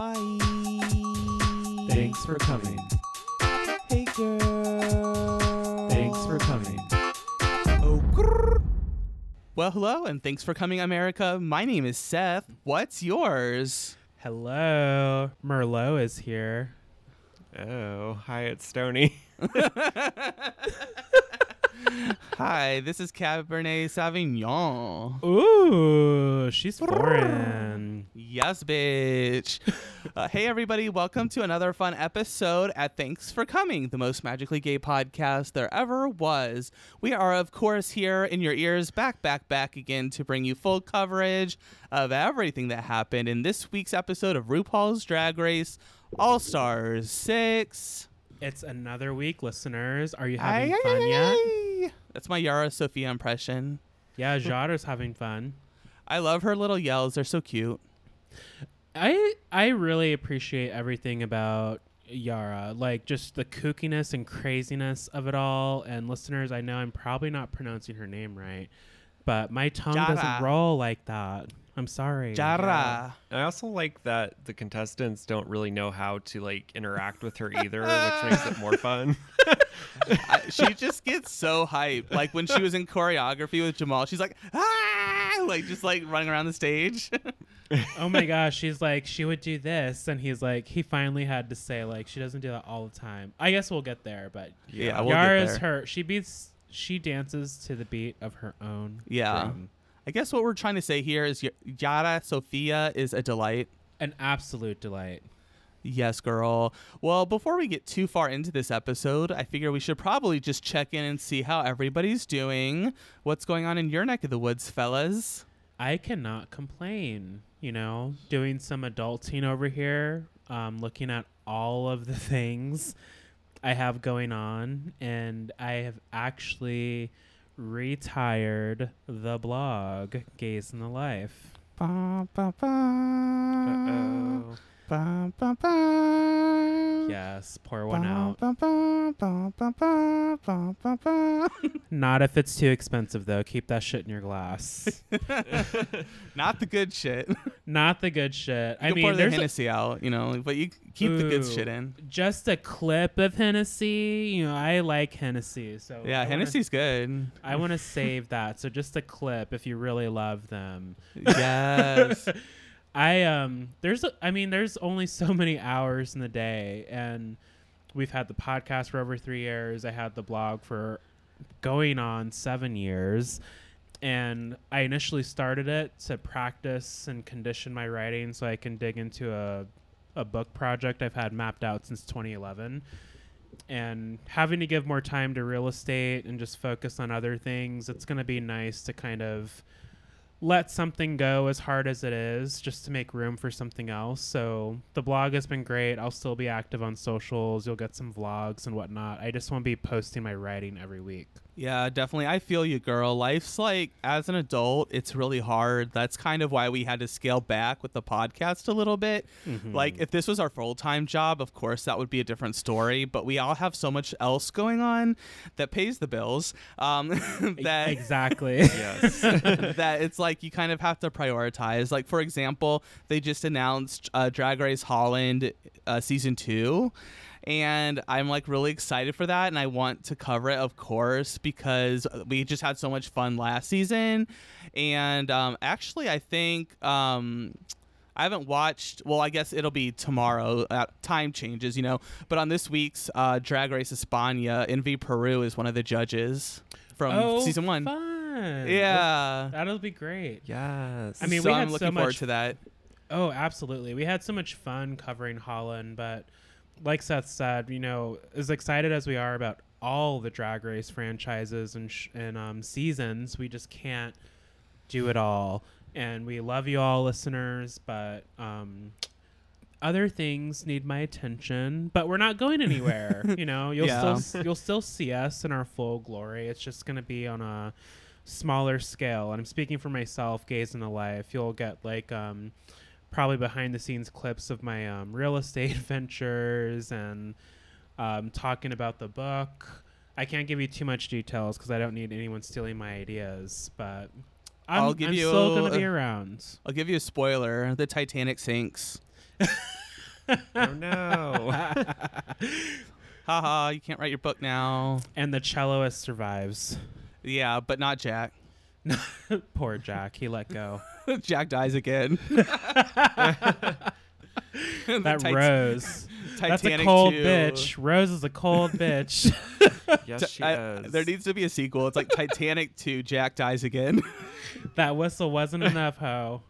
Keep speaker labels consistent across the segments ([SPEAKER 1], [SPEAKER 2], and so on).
[SPEAKER 1] Hi.
[SPEAKER 2] Thanks for coming.
[SPEAKER 1] Hey, girl.
[SPEAKER 2] Thanks for coming.
[SPEAKER 1] Oh, grrr.
[SPEAKER 3] Well, hello, and thanks for coming, America. My name is Seth. What's yours?
[SPEAKER 2] Hello. Merlot is here.
[SPEAKER 4] Oh, hi, it's Stony.
[SPEAKER 3] Hi, this is Cabernet Sauvignon.
[SPEAKER 2] Ooh, she's foreign.
[SPEAKER 3] Yes, bitch. uh, hey, everybody. Welcome to another fun episode at Thanks for Coming, the most magically gay podcast there ever was. We are, of course, here in your ears, back, back, back again to bring you full coverage of everything that happened in this week's episode of RuPaul's Drag Race All Stars 6.
[SPEAKER 2] It's another week, listeners. Are you having
[SPEAKER 3] Ay, ay,
[SPEAKER 2] fun
[SPEAKER 3] ay,
[SPEAKER 2] yet?
[SPEAKER 3] ay. That's my Yara Sofia impression.
[SPEAKER 2] Yeah, Jada's having fun.
[SPEAKER 3] I love her little yells. They're so cute.
[SPEAKER 2] I I really appreciate everything about Yara, like just the kookiness and craziness of it all. And listeners, I know I'm probably not pronouncing her name right, but my tongue
[SPEAKER 3] Jara.
[SPEAKER 2] doesn't roll like that. I'm sorry.
[SPEAKER 3] Jara.
[SPEAKER 4] I also like that the contestants don't really know how to like interact with her either, which makes it more fun.
[SPEAKER 3] I, she just gets so hyped. Like when she was in choreography with Jamal, she's like, ah, like just like running around the stage.
[SPEAKER 2] oh my gosh, she's like, she would do this, and he's like, he finally had to say like, she doesn't do that all the time. I guess we'll get there, but
[SPEAKER 3] Yeah, we'll
[SPEAKER 2] Yara
[SPEAKER 3] get there.
[SPEAKER 2] her. She beats. She dances to the beat of her own.
[SPEAKER 3] Yeah.
[SPEAKER 2] drum.
[SPEAKER 3] I guess what we're trying to say here is Y- Yara Sofia is a delight.
[SPEAKER 2] an absolute delight.
[SPEAKER 3] Yes, girl. Well, before we get too far into this episode, I figure we should probably just check in and see how everybody's doing. What's going on in your neck of the woods, fellas?
[SPEAKER 2] I cannot complain. You know, doing some adulting over here, um, looking at all of the things I have going on, and I have actually retired the blog Gaze in the Life.
[SPEAKER 3] Ba, ba, ba.
[SPEAKER 4] Uh-oh.
[SPEAKER 3] Ba, ba, ba.
[SPEAKER 2] Yes, pour one out. Not if it's too expensive though. Keep that shit in your glass.
[SPEAKER 3] Not the good shit.
[SPEAKER 2] Not the good shit. I
[SPEAKER 3] can
[SPEAKER 2] mean,
[SPEAKER 3] pour the
[SPEAKER 2] there's a-
[SPEAKER 3] Hennessy out, you know, but you keep the good
[SPEAKER 2] Ooh.
[SPEAKER 3] shit in.
[SPEAKER 2] just a clip of Hennessy. You know, I like Hennessy, so
[SPEAKER 3] Yeah,
[SPEAKER 2] I wanna-
[SPEAKER 3] Hennessy's good.
[SPEAKER 2] I want to save that. So just a clip if you really love them.
[SPEAKER 3] Yes.
[SPEAKER 2] I um there's a, I mean there's only so many hours in the day and we've had the podcast for over 3 years. I had the blog for going on 7 years. And I initially started it to practice and condition my writing so I can dig into a a book project I've had mapped out since 2011 and having to give more time to real estate and just focus on other things it's going to be nice to kind of let something go as hard as it is just to make room for something else. So the blog has been great. I'll still be active on socials. You'll get some vlogs and whatnot. I just want to be posting my writing every week
[SPEAKER 3] Yeah, definitely. I feel you, girl. Life's like, as an adult, it's really hard. That's kind of why we had to scale back with the podcast a little bit.
[SPEAKER 2] Mm-hmm.
[SPEAKER 3] Like, if this was our full time job, of course, that would be a different story. But we all have so much else going on that pays the bills um, that
[SPEAKER 2] exactly
[SPEAKER 4] yes.
[SPEAKER 3] that it's like you kind of have to prioritize. Like for example, they just announced uh, Drag Race Holland uh, season two. And I'm like really excited for that, and I want to cover it, of course, because we just had so much fun last season. And um, actually, I think um, I haven't watched. Well, I guess it'll be tomorrow. Uh, time changes, you know. But on this week's uh, Drag Race España, Envy Peru is one of the judges from
[SPEAKER 2] oh
[SPEAKER 3] season one.
[SPEAKER 2] fun.
[SPEAKER 3] Yeah.
[SPEAKER 2] that'll be great
[SPEAKER 4] yes.
[SPEAKER 2] I mean,
[SPEAKER 3] so
[SPEAKER 2] we
[SPEAKER 3] I'm
[SPEAKER 2] had so
[SPEAKER 3] looking forward
[SPEAKER 2] much-
[SPEAKER 3] to that.
[SPEAKER 2] Oh, absolutely. We had so much fun covering Holland, but like Seth said, you know, as excited as we are about all the Drag Race franchises and sh- and um, seasons, we just can't do it all. And we love you all, listeners, but um, other things need my attention. But we're not going anywhere. you know, you'll
[SPEAKER 3] Yeah.
[SPEAKER 2] still you'll still see us in our full glory. It's just going to be on a smaller scale. And I'm speaking for myself, gaze in the life. You'll get like um, probably behind the scenes clips of my um, real estate ventures and um, talking about the book. I can't give you too much details because I don't need anyone stealing my ideas, but I'm,
[SPEAKER 3] I'll give
[SPEAKER 2] I'm
[SPEAKER 3] you
[SPEAKER 2] still going to be
[SPEAKER 3] a-
[SPEAKER 2] around.
[SPEAKER 3] I'll give you a spoiler: the Titanic sinks.
[SPEAKER 4] oh no.
[SPEAKER 3] Haha, you can't write your book now.
[SPEAKER 2] and the celloist survives.
[SPEAKER 3] Yeah, but not Jack.
[SPEAKER 2] Poor Jack, he let go.
[SPEAKER 3] Jack dies again.
[SPEAKER 2] That
[SPEAKER 3] Tit-
[SPEAKER 2] Rose. That's a
[SPEAKER 3] Titanic
[SPEAKER 2] cold
[SPEAKER 3] 2.
[SPEAKER 2] bitch. Rose is a cold bitch.
[SPEAKER 4] yes, she
[SPEAKER 3] I-
[SPEAKER 4] is.
[SPEAKER 3] there needs to be a sequel. It's like Titanic 2, Jack dies again.
[SPEAKER 2] that whistle wasn't enough, ho.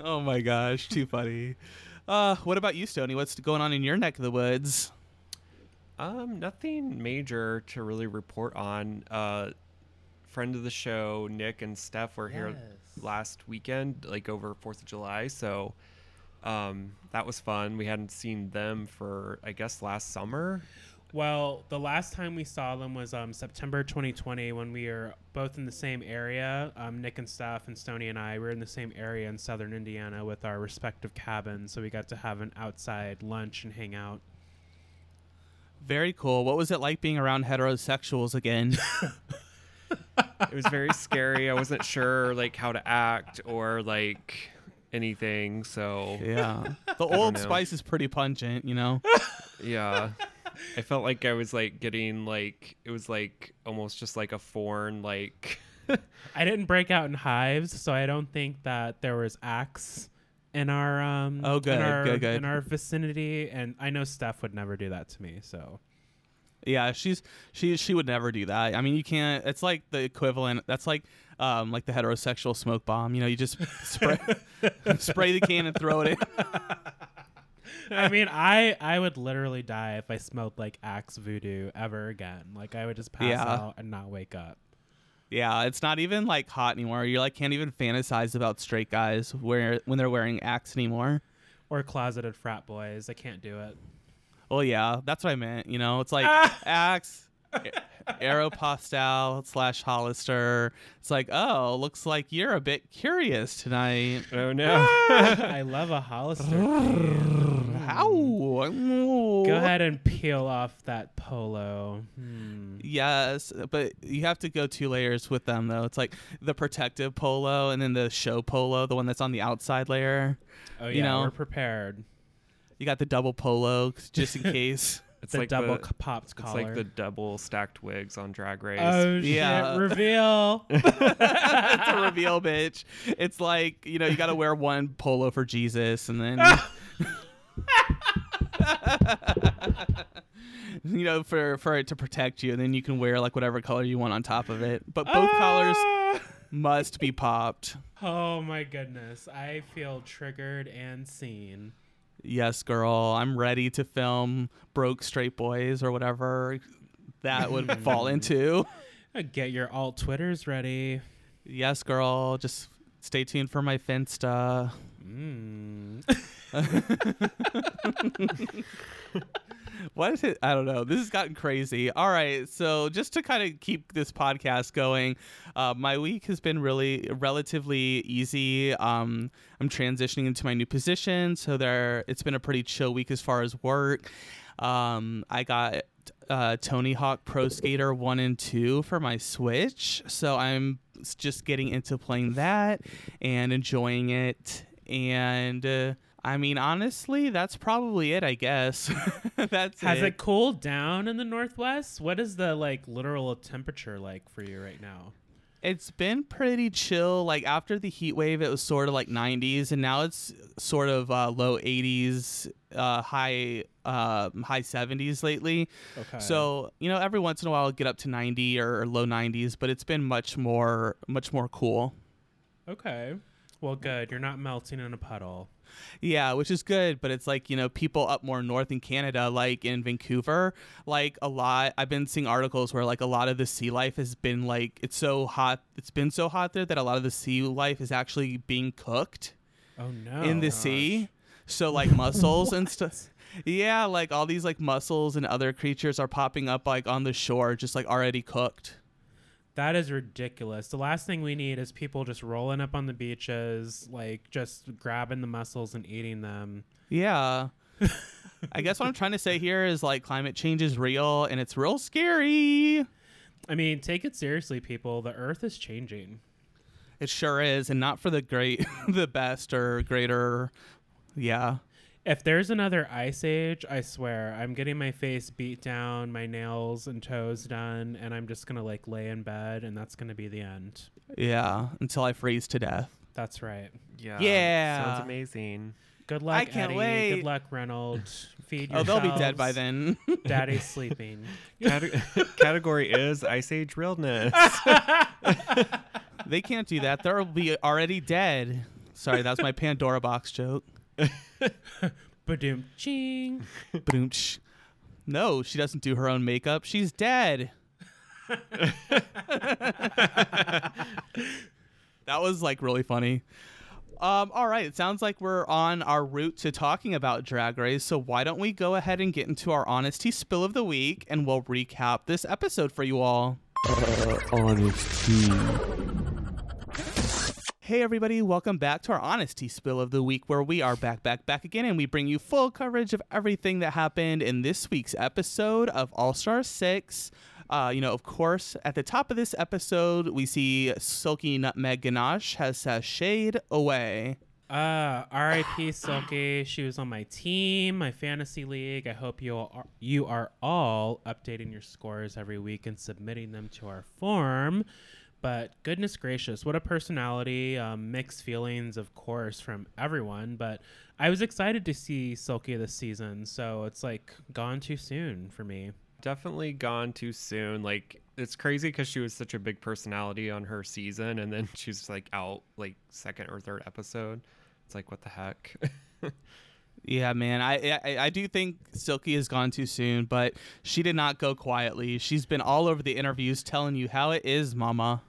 [SPEAKER 3] oh my gosh, too funny. Uh, what about you, Stony? What's going on in your neck of the woods?
[SPEAKER 4] Um, nothing major to really report on. Uh, friend of the show, Nick and Steph were here last weekend, like over Fourth of July. So, um, that was fun. We hadn't seen them for I guess last summer.
[SPEAKER 2] Well, the last time we saw them was um, September 2020 when we were both in the same area. Um, Nick and Steph and Stony and I were in the same area in southern Indiana with our respective cabins, so we got to have an outside lunch and hang out.
[SPEAKER 3] Very cool. What was it like being around heterosexuals again?
[SPEAKER 4] It was very scary. I wasn't sure like how to act or like anything. So
[SPEAKER 3] yeah. The old spice is pretty pungent, you know?
[SPEAKER 4] yeah. I felt like I was like getting like it was like almost just like a foreign like
[SPEAKER 2] I didn't break out in hives, so I don't think that there was acts in our um
[SPEAKER 3] Oh, good,
[SPEAKER 2] in our,
[SPEAKER 3] good, good.
[SPEAKER 2] in our vicinity, and I know Steph would never do that to me. So
[SPEAKER 3] Yeah, she's she she would never do that. I mean, you can't. It's like the equivalent. That's like um like the heterosexual smoke bomb. You know, you just spray spray the can and throw it in.
[SPEAKER 2] I mean, I I would literally die if I smelled like Axe voodoo ever again. Like I would just pass
[SPEAKER 3] Yeah.
[SPEAKER 2] out and not wake up.
[SPEAKER 3] Yeah, it's not even like hot anymore. You like can't even fantasize about straight guys where when they're wearing Axe anymore.
[SPEAKER 2] Or closeted frat boys. I can't do it.
[SPEAKER 3] Well, yeah, that's what I meant. You know, it's like Axe, Aeropostale slash Hollister. It's like, oh, looks like you're a bit curious tonight.
[SPEAKER 4] oh no.
[SPEAKER 2] I love a Hollister.
[SPEAKER 3] How?
[SPEAKER 2] Go ahead and peel off that polo. Hmm.
[SPEAKER 3] Yes, but you have to go two layers with them though. It's like the protective polo and then the show polo, the one that's on the outside layer.
[SPEAKER 2] Oh yeah,
[SPEAKER 3] You know.
[SPEAKER 2] we're prepared.
[SPEAKER 3] You got the double polo just in case.
[SPEAKER 4] It's
[SPEAKER 2] the
[SPEAKER 4] like
[SPEAKER 2] double
[SPEAKER 4] the,
[SPEAKER 2] c- popped
[SPEAKER 4] it's like the double stacked wigs on Drag Race.
[SPEAKER 2] oh
[SPEAKER 3] Yeah.
[SPEAKER 2] shit! Reveal.
[SPEAKER 3] it's a reveal, bitch. It's like you know you got to wear one polo for Jesus, and then you know for for it to protect you, and then you can wear like whatever color you want on top of it. But both collars
[SPEAKER 2] Ah!
[SPEAKER 3] must be popped.
[SPEAKER 2] Oh my goodness! I feel triggered and seen.
[SPEAKER 3] Yes, girl, I'm ready to film broke straight boys or whatever that would fall into.
[SPEAKER 2] Uh, Get your alt twitters ready.
[SPEAKER 3] Yes, girl, just stay tuned for my Finsta.
[SPEAKER 2] Mm.
[SPEAKER 3] What is it? I don't know. This has gotten crazy. All right. So, just to kind of keep this podcast going, uh, my week has been really relatively easy. Um, I'm transitioning into my new position. So, there, it's been a pretty chill week as far as work. Um, I got uh, Tony Hawk Pro Skater 1 and 2 for my Switch. So, I'm just getting into playing that and enjoying it. And. Uh, I mean, honestly, that's probably it. I guess that's
[SPEAKER 2] Has
[SPEAKER 3] it.
[SPEAKER 2] it cooled down in the northwest? What is the like literal temperature like for you right now?
[SPEAKER 3] It's been pretty chill. Like after the heat wave, it was sort of like 90s, and now it's sort of uh, low 80s, uh, high uh, high 70s lately.
[SPEAKER 2] Okay.
[SPEAKER 3] So you know, every once in a while, it'll get up to 90 or low 90s, but it's been much more much more cool.
[SPEAKER 2] okay. Well, good. You're not melting in a puddle.
[SPEAKER 3] Yeah, which is good, but it's like, you know, people up more north in Canada, like in Vancouver, like a lot I've been seeing articles where like a lot of the sea life has been like it's so hot it's been so hot there that a lot of the sea life is actually being cooked
[SPEAKER 2] Oh no.
[SPEAKER 3] in the oh, sea. So like mussels and stuff. Yeah, like all these like mussels and other creatures are popping up like on the shore just like already cooked.
[SPEAKER 2] That is ridiculous. The last thing we need is people just rolling up on the beaches, like just grabbing the mussels and eating them.
[SPEAKER 3] Yeah. I guess what I'm trying to say here is like climate change is real and it's real scary.
[SPEAKER 2] I mean, take it seriously, people. The earth is changing.
[SPEAKER 3] It sure is, and not for the great, the best or greater. Yeah.
[SPEAKER 2] If there's another Ice Age, I swear I'm getting my face beat down, my nails and toes done, and I'm just gonna like lay in bed, and that's gonna be the end.
[SPEAKER 3] Yeah. Until I freeze to death.
[SPEAKER 2] That's right.
[SPEAKER 4] Yeah.
[SPEAKER 3] Yeah.
[SPEAKER 4] Sounds amazing.
[SPEAKER 2] Good luck,
[SPEAKER 3] I can't
[SPEAKER 2] Eddie.
[SPEAKER 3] wait.
[SPEAKER 2] Good luck, Reynolds. Feed
[SPEAKER 3] Oh, they'll be dead by then.
[SPEAKER 2] Daddy's sleeping.
[SPEAKER 4] Cate- category is Ice Age realness.
[SPEAKER 3] they can't do that. They'll be already dead. Sorry, that was my Pandora box joke.
[SPEAKER 2] Badoom ching.
[SPEAKER 3] Boomch. No, she doesn't do her own makeup. She's dead. that was like really funny. Um, all right, it sounds like we're on our route to talking about Drag Race, so why don't we go ahead and get into our honesty spill of the week and we'll recap this episode for you all. Hey everybody, welcome back to our honesty spill of the week where we are back, back, back again and we bring you full coverage of everything that happened in this week's episode of All Star 6. Uh, you know, of course, at the top of this episode, we see Silky Nutmeg Ganache has sashayed away.
[SPEAKER 2] Uh, R.I.P. Silky. She was on my team, my fantasy league. I hope you all are, you are all updating your scores every week and submitting them to our form. But goodness gracious, what a personality! Um, mixed feelings, of course, from everyone. But I was excited to see Silky this season, so it's like gone too soon for me.
[SPEAKER 4] Definitely gone too soon. Like it's crazy because she was such a big personality on her season, and then she's like out like second or third episode. It's like what the heck.
[SPEAKER 3] Yeah, man. I, I I do think Silky has gone too soon, but she did not go quietly. She's been all over the interviews telling you how it is, mama.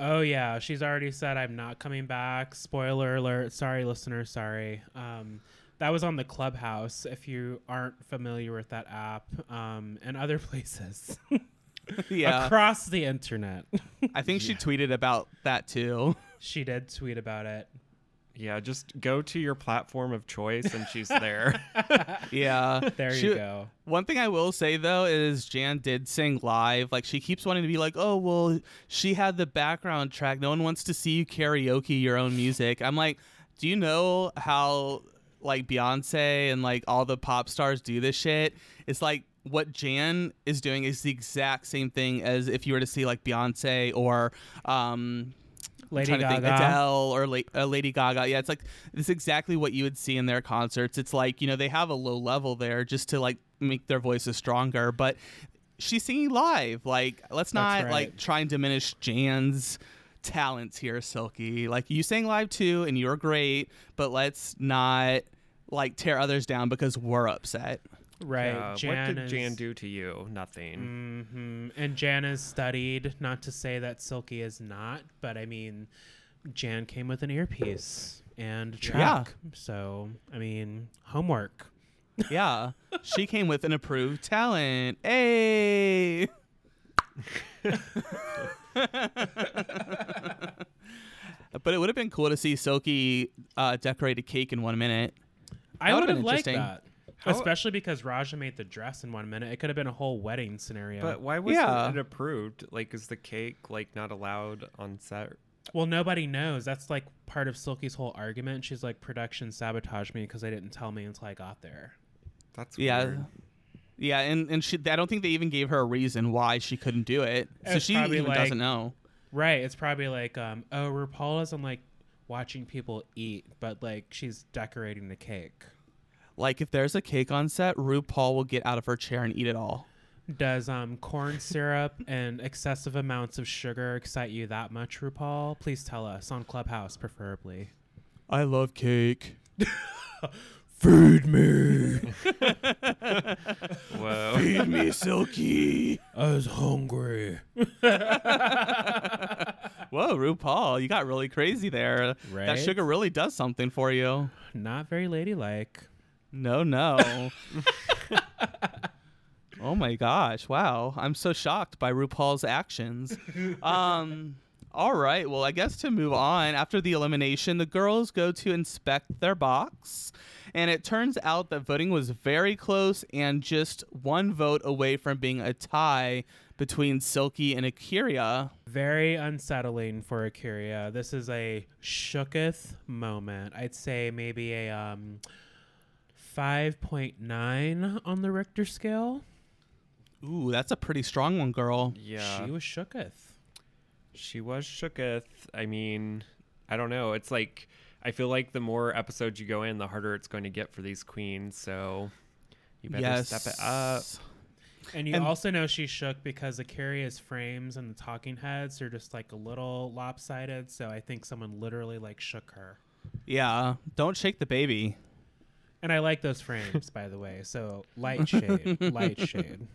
[SPEAKER 2] Oh yeah, she's already said I'm not coming back. Spoiler alert. Sorry, listener. Sorry. Um, that was on the Clubhouse. If you aren't familiar with that app, um, and other places
[SPEAKER 3] Yeah.
[SPEAKER 2] across the internet,
[SPEAKER 3] I think she tweeted about that too.
[SPEAKER 2] she did tweet about it.
[SPEAKER 4] Yeah, just go to your platform of choice, and she's there.
[SPEAKER 3] Yeah.
[SPEAKER 2] There
[SPEAKER 3] She-
[SPEAKER 2] you go.
[SPEAKER 3] One thing I will say though is Jan did sing live. Like she keeps wanting to be like, "Oh, well, she had the background track. No one wants to see you karaoke your own music." I'm like, "Do you know how like Beyonce and like all the pop stars do this shit? It's like what Jan is doing is the exact same thing as if you were to see like Beyonce or um
[SPEAKER 2] Lady
[SPEAKER 3] trying to think
[SPEAKER 2] Gaga.
[SPEAKER 3] Adele or La- uh, Lady Gaga. Yeah, it's like it's exactly what you would see in their concerts. It's like you know they have a low level there just to like make their voices stronger, but she's singing live. Like let's not
[SPEAKER 2] right.
[SPEAKER 3] like try and diminish Jan's talents here, Silky. Like you sang live too, and you're great, but let's not like tear others down because we're upset.
[SPEAKER 2] Right.
[SPEAKER 4] Yeah,
[SPEAKER 2] Jan
[SPEAKER 4] what did
[SPEAKER 2] is,
[SPEAKER 4] Jan do to you? Nothing.
[SPEAKER 2] hmm And Jan is studied. Not to say that Silky is not, but I mean, Jan came with an earpiece and track. So I mean, homework.
[SPEAKER 3] Yeah, she came with an approved talent. Hey. but it would have been cool to see Silky uh, decorate a cake in one minute.
[SPEAKER 2] I
[SPEAKER 3] That
[SPEAKER 2] would
[SPEAKER 3] would've been
[SPEAKER 2] liked that.
[SPEAKER 4] How-
[SPEAKER 2] Especially because Raja made the dress in one minute. It could have been a whole wedding scenario.
[SPEAKER 4] But why was
[SPEAKER 3] Yeah.
[SPEAKER 4] it approved? Like, is the cake like not allowed on set?
[SPEAKER 2] well, nobody knows. That's like part of Silky's whole argument. She's like, production sabotaged me because they didn't tell me until I got there.
[SPEAKER 4] That's
[SPEAKER 3] Yeah.
[SPEAKER 4] weird.
[SPEAKER 3] Yeah, and, and she, I don't think they even gave her a reason why she couldn't do it. So
[SPEAKER 2] It's
[SPEAKER 3] she even
[SPEAKER 2] like-
[SPEAKER 3] doesn't know.
[SPEAKER 2] Right. It's probably like, um, oh, RuPaul isn't like watching people eat, but like she's decorating the cake.
[SPEAKER 3] Like, if there's a cake on set, RuPaul will get out of her chair and eat it all.
[SPEAKER 2] Does um corn syrup and excessive amounts of sugar excite you that much, RuPaul? Please tell us on Clubhouse, preferably.
[SPEAKER 3] I love cake.
[SPEAKER 2] Feed me.
[SPEAKER 4] Whoa.
[SPEAKER 3] Feed me, Silky.
[SPEAKER 2] I was hungry.
[SPEAKER 3] Whoa, RuPaul, you got really crazy there. That sugar really does something for you.
[SPEAKER 2] Not very ladylike.
[SPEAKER 3] No, no. oh my gosh. Wow. I'm so shocked by RuPaul's actions. Um all right. Well, I guess to move on, after the elimination, the girls go to inspect their box. And it turns out that voting was very close and just one vote away from being a tie between Silky and Akira.
[SPEAKER 2] Very unsettling for Akira. This is a shooketh moment. I'd say maybe a um, 5.9 on the Richter scale.
[SPEAKER 3] Ooh, that's a pretty strong one, girl.
[SPEAKER 4] Yeah.
[SPEAKER 2] She was shooketh.
[SPEAKER 4] She was shooketh. I mean, I don't know. It's like I feel like the more episodes you go in, the harder it's going to get for these queens. So you better
[SPEAKER 3] yes.
[SPEAKER 4] step it up.
[SPEAKER 2] And you
[SPEAKER 3] And-
[SPEAKER 2] also know she shook because Akira's frames and the talking heads are just like a little lopsided. So I think someone literally like shook her.
[SPEAKER 3] Yeah, don't shake the baby.
[SPEAKER 2] And I like those frames, by the way. So light shade, light shade.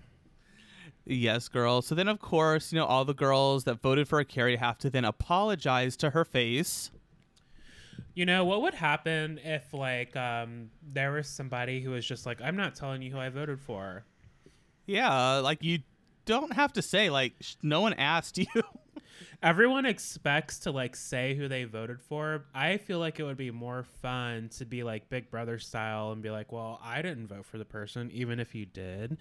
[SPEAKER 3] Yes, girl. So then, of course, you know, all the girls that voted for Akira have to then apologize to her face.
[SPEAKER 2] You know what would happen if like um there was somebody who was just like, I'm not telling you who I voted for.
[SPEAKER 3] Yeah, like you don't have to say, like, sh- no one asked you.
[SPEAKER 2] Everyone expects to like say who they voted for. I feel like it would be more fun to be like Big Brother style and be like, "Well, I didn't vote for the person, even if you did."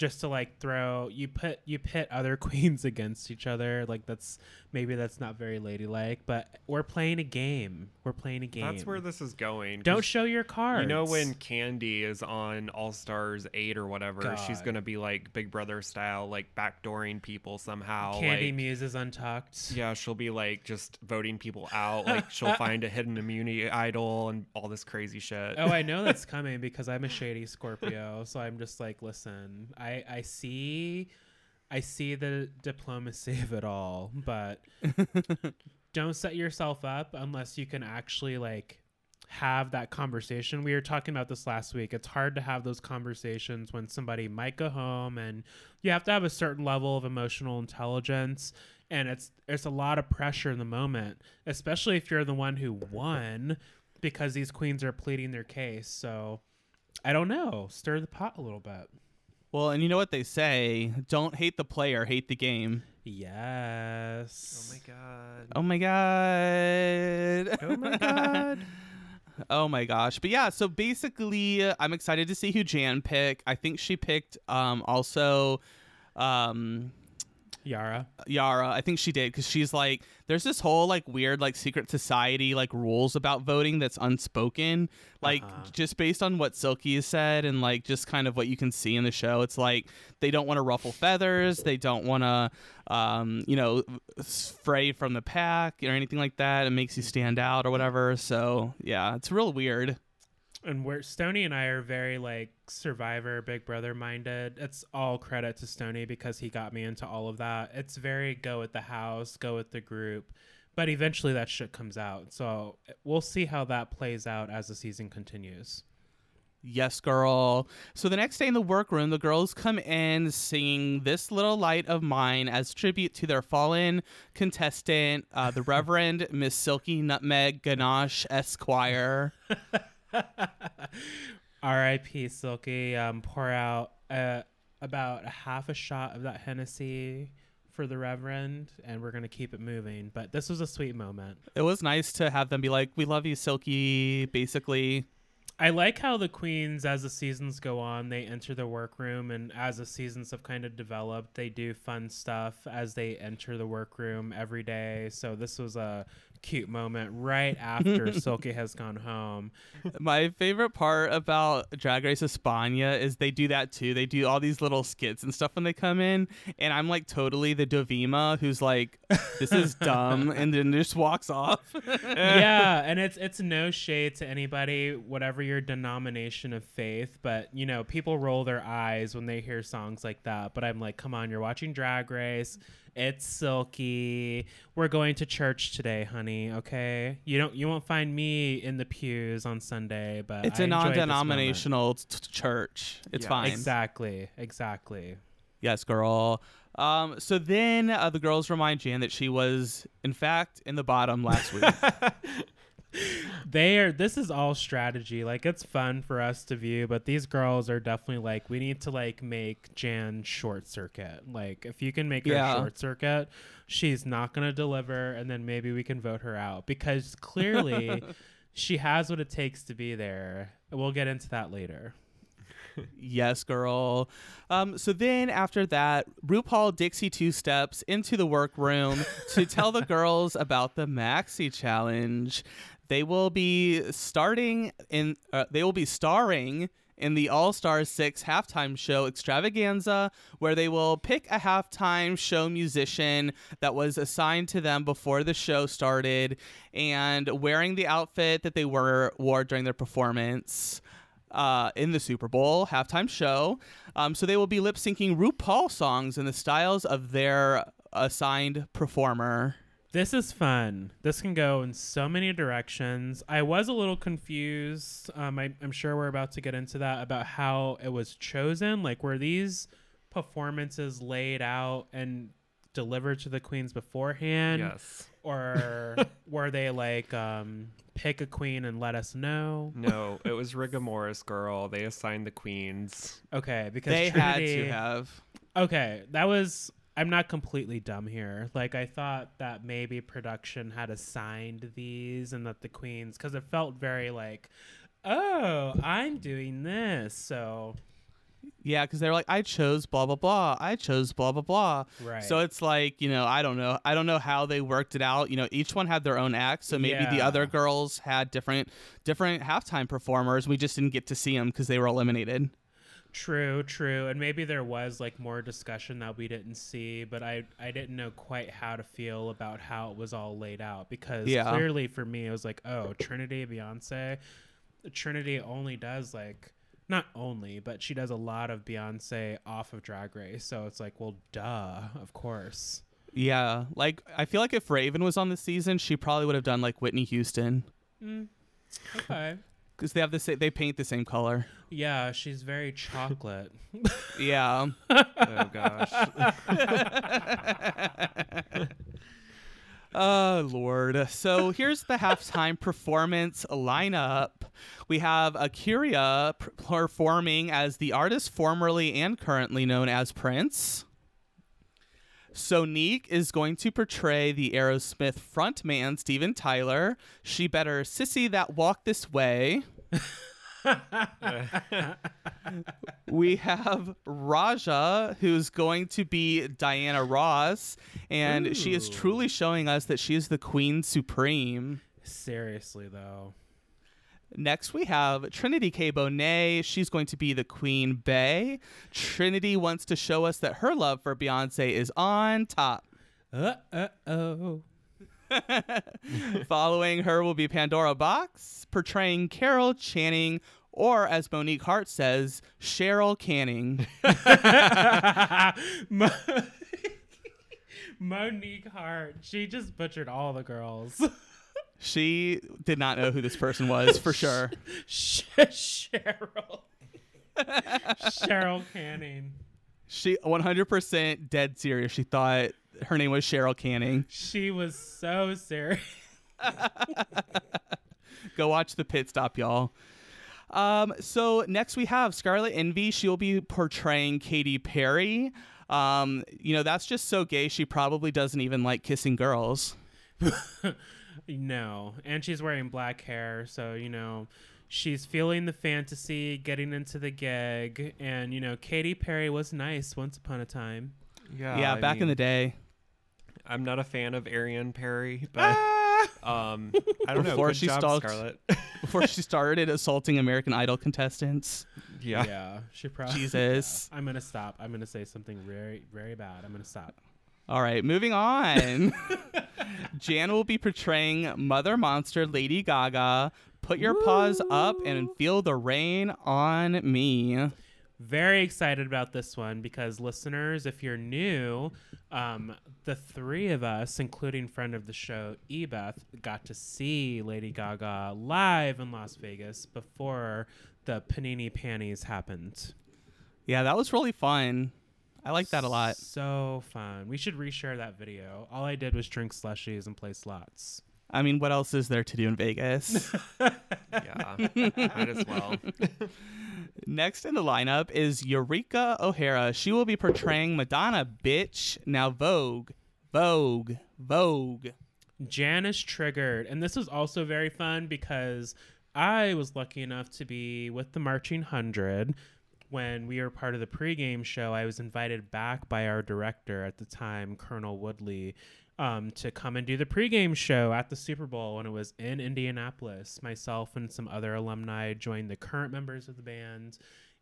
[SPEAKER 2] Just to like throw you put you pit other queens against each other. Like that's maybe that's not very ladylike, but we're playing a game. We're playing a game.
[SPEAKER 4] That's where this is going.
[SPEAKER 2] don't show your cards.
[SPEAKER 4] You know when Candy is on All Stars eight or whatever, she's gonna be like Big Brother style, like backdooring people somehow.
[SPEAKER 2] Candy
[SPEAKER 4] like,
[SPEAKER 2] Muse is untucked.
[SPEAKER 4] Yeah, she'll be like just voting people out. Like she'll find a hidden immunity idol and all this crazy shit.
[SPEAKER 2] oh, I know that's coming because I'm a shady Scorpio. So I'm just like, listen, I I see, I see the diplomacy of it all, but don't set yourself up unless you can actually like have that conversation. We were talking about this last week. It's hard to have those conversations when somebody might go home and you have to have a certain level of emotional intelligence and it's it's a lot of pressure in the moment, especially if you're the one who won because these queens are pleading their case. So I don't know. Stir the pot a little bit.
[SPEAKER 3] Well, and you know what they say don't hate the player, hate the game.
[SPEAKER 2] Yes.
[SPEAKER 4] Oh my god.
[SPEAKER 3] Oh my God.
[SPEAKER 2] Oh my god.
[SPEAKER 3] Oh my gosh. But yeah, so basically uh, I'm excited to see who Jan pick. I think she picked um also um
[SPEAKER 2] Yara.
[SPEAKER 3] Yara. I think she did because she's like, there's this whole like weird like secret society like rules about voting that's unspoken. Like
[SPEAKER 2] Uh-huh.
[SPEAKER 3] just based on what Silky has said and like just kind of what you can see in the show, it's like they don't want to ruffle feathers. They don't want to, um, you know, fray from the pack or anything like that. It makes you stand out or whatever. So yeah, it's real weird.
[SPEAKER 2] And where Stony and I are very like Survivor, Big Brother minded. It's all credit to Stony because he got me into all of that. It's very go with the house, go with the group, but eventually that shit comes out. So we'll see how that plays out as the season continues.
[SPEAKER 3] Yes, girl. So the next day in the workroom, the girls come in singing This Little Light of Mine as tribute to their fallen contestant, uh, the Reverend Miss Silky Nutmeg Ganache Esquire.
[SPEAKER 2] R.I.P. Silky. Um, pour out uh, about a half a shot of that Hennessy for the Reverend, and we're gonna keep it moving. But this was a sweet moment.
[SPEAKER 3] It was nice to have them be like, We love you, Silky, basically.
[SPEAKER 2] I like how the queens, as the seasons go on, they enter the workroom, and as the seasons have kind of developed, they do fun stuff as they enter the workroom every day. So this was a cute moment right after Silky has gone home.
[SPEAKER 3] My favorite part about Drag Race España is they do that too. They do all these little skits and stuff when they come in, and I'm like totally the Dovima who's like, This is dumb, and then just walks off.
[SPEAKER 2] yeah, and it's it's no shade to anybody, whatever your denomination of faith, but you know, people roll their eyes when they hear songs like that. But I'm like, come on, you're watching Drag Race. It's silky. We're going to church today, honey. Okay, you don't you won't find me in the pews on Sunday, but
[SPEAKER 3] It's
[SPEAKER 2] I
[SPEAKER 3] a
[SPEAKER 2] enjoyed this moment.
[SPEAKER 3] non-denominational t- t- church. It's
[SPEAKER 4] Yeah.
[SPEAKER 3] fine.
[SPEAKER 2] Exactly, exactly.
[SPEAKER 3] Yes, girl. Um, so then uh, the girls remind Jan that she was, in fact, in the bottom last week.
[SPEAKER 2] they are this is all strategy. Like it's fun for us to view but these girls are definitely like we need to like make jan short circuit. Like if you can make her short circuit she's not going to deliver and then maybe we can vote her out. Because clearly she has what it takes to be there. We'll get into that later.
[SPEAKER 3] Yes, girl. Um, so then after that, RuPaul Dixie two steps into the workroom to tell the girls about the Maxi Challenge. They will be starting in. Uh, they will be starring in the All Star 6 halftime show extravaganza, where they will pick a halftime show musician that was assigned to them before the show started and wearing the outfit that they were wore during their performance. Uh, in the Super Bowl halftime show. Um, so they will be lip syncing RuPaul songs in the styles of their assigned performer.
[SPEAKER 2] This is fun. This can go in so many directions. I was a little confused. Um, I, I'm sure we're about to get into that about how it was chosen. Like, were these performances laid out and delivered to the queens beforehand?
[SPEAKER 4] yes.
[SPEAKER 2] Or were they like, um, pick a queen and let us know?
[SPEAKER 4] No, it was Rigamorris girl. They assigned the queens.
[SPEAKER 2] Okay, because
[SPEAKER 3] They
[SPEAKER 2] Trinity,
[SPEAKER 3] had to have.
[SPEAKER 2] Okay, that was. I'm not completely dumb here. Like I thought that maybe production had assigned these and that the queens, because it felt very like, oh, I'm doing this. So
[SPEAKER 3] Yeah, because they're like, I chose blah blah blah. I chose blah blah blah.
[SPEAKER 2] right.
[SPEAKER 3] So it's like you know, I don't know, I don't know how they worked it out. You know, each one had their own act, so maybe the other girls had different different halftime performers. We just didn't get to see them because they were eliminated.
[SPEAKER 2] True, true. And maybe there was like more discussion that we didn't see, but I I didn't know quite how to feel about how it was all laid out because
[SPEAKER 3] Yeah.
[SPEAKER 2] clearly for me it was like, oh, Trinity Beyonce. Trinity only does like not only, but she does a lot of Beyonce off of Drag Race. So it's like, well, duh, of course.
[SPEAKER 3] Yeah, like I feel like if Raven was on the season, she probably would have done like Whitney Houston
[SPEAKER 2] Mm, okay.
[SPEAKER 3] Because they have the same, they paint the same color.
[SPEAKER 2] Yeah, she's very chocolate.
[SPEAKER 3] Yeah.
[SPEAKER 4] Oh gosh.
[SPEAKER 3] Oh Lord! So here's the halftime performance lineup. We have Akira performing as the artist formerly and currently known as Prince. Sonique is going to portray the Aerosmith frontman Steven Tyler. She better sissy that walk this way. we have Raja, who's going to be Diana Ross, and she is truly showing us that she is the Queen Supreme.
[SPEAKER 2] Seriously though.
[SPEAKER 3] Next, we have Trinity K. Bonet. She's going to be the Queen Bey. Trinity wants to show us that her love for Beyonce is on top.
[SPEAKER 2] Uh oh.
[SPEAKER 3] Following her will be Pandora Boxx, portraying Carol Channing, or as Monique Heart says, Cheryl Canning.
[SPEAKER 2] Mo- Monique Heart. She just butchered all the girls.
[SPEAKER 3] She did not know who this person was for sure.
[SPEAKER 2] Cheryl. Cheryl Canning.
[SPEAKER 3] She 100% dead serious. She thought her name was Cheryl Canning.
[SPEAKER 2] She was so serious.
[SPEAKER 3] Go watch the pit stop, y'all. Um, so next we have Scarlet Envy. She'll be portraying Katy Perry. Um, you know, that's just so gay. She probably doesn't even like kissing girls.
[SPEAKER 2] No. And she's wearing black hair, so you know she's feeling the fantasy, getting into the gig, and you know Katy Perry was nice once upon a time.
[SPEAKER 4] Yeah.
[SPEAKER 3] yeah,
[SPEAKER 4] I
[SPEAKER 3] back in the day.
[SPEAKER 4] I'm not a fan of Ariane Perry, but um, I don't know.
[SPEAKER 3] Before
[SPEAKER 4] Good
[SPEAKER 3] she
[SPEAKER 4] job,
[SPEAKER 3] stalked-
[SPEAKER 4] Scarlett.
[SPEAKER 3] Before she started assaulting American Idol contestants.
[SPEAKER 4] yeah.
[SPEAKER 2] Yeah, she probably.
[SPEAKER 3] Jesus.
[SPEAKER 2] I'm gonna stop. I'm gonna say something very, very bad. I'm gonna stop.
[SPEAKER 3] All right, moving on. Jan will be portraying Mother Monster Lady Gaga. Put your paws up and feel the rain on me.
[SPEAKER 2] Very excited about this one because listeners, if you're new, um, the three of us, including friend of the show, Ebeth, got to see Lady Gaga live in Las Vegas before the Panini Panties happened.
[SPEAKER 3] Yeah, that was really fun. I like that a lot.
[SPEAKER 2] So fun. We should reshare that video. All I did was drink slushies and play slots.
[SPEAKER 3] I mean, what else is there to do in Vegas?
[SPEAKER 4] Yeah. Might as well.
[SPEAKER 3] Next in the lineup is Eureka O'Hara. She will be portraying Madonna, bitch. Now, Vogue, Vogue, Vogue.
[SPEAKER 2] Jan is triggered. And this was also very fun because I was lucky enough to be with the Marching Hundred when we were part of the pregame show, I was invited back by our director at the time, Colonel Woodley, um, to come and do the pregame show at the Super Bowl when it was in Indianapolis. Myself and some other alumni joined the current members of the band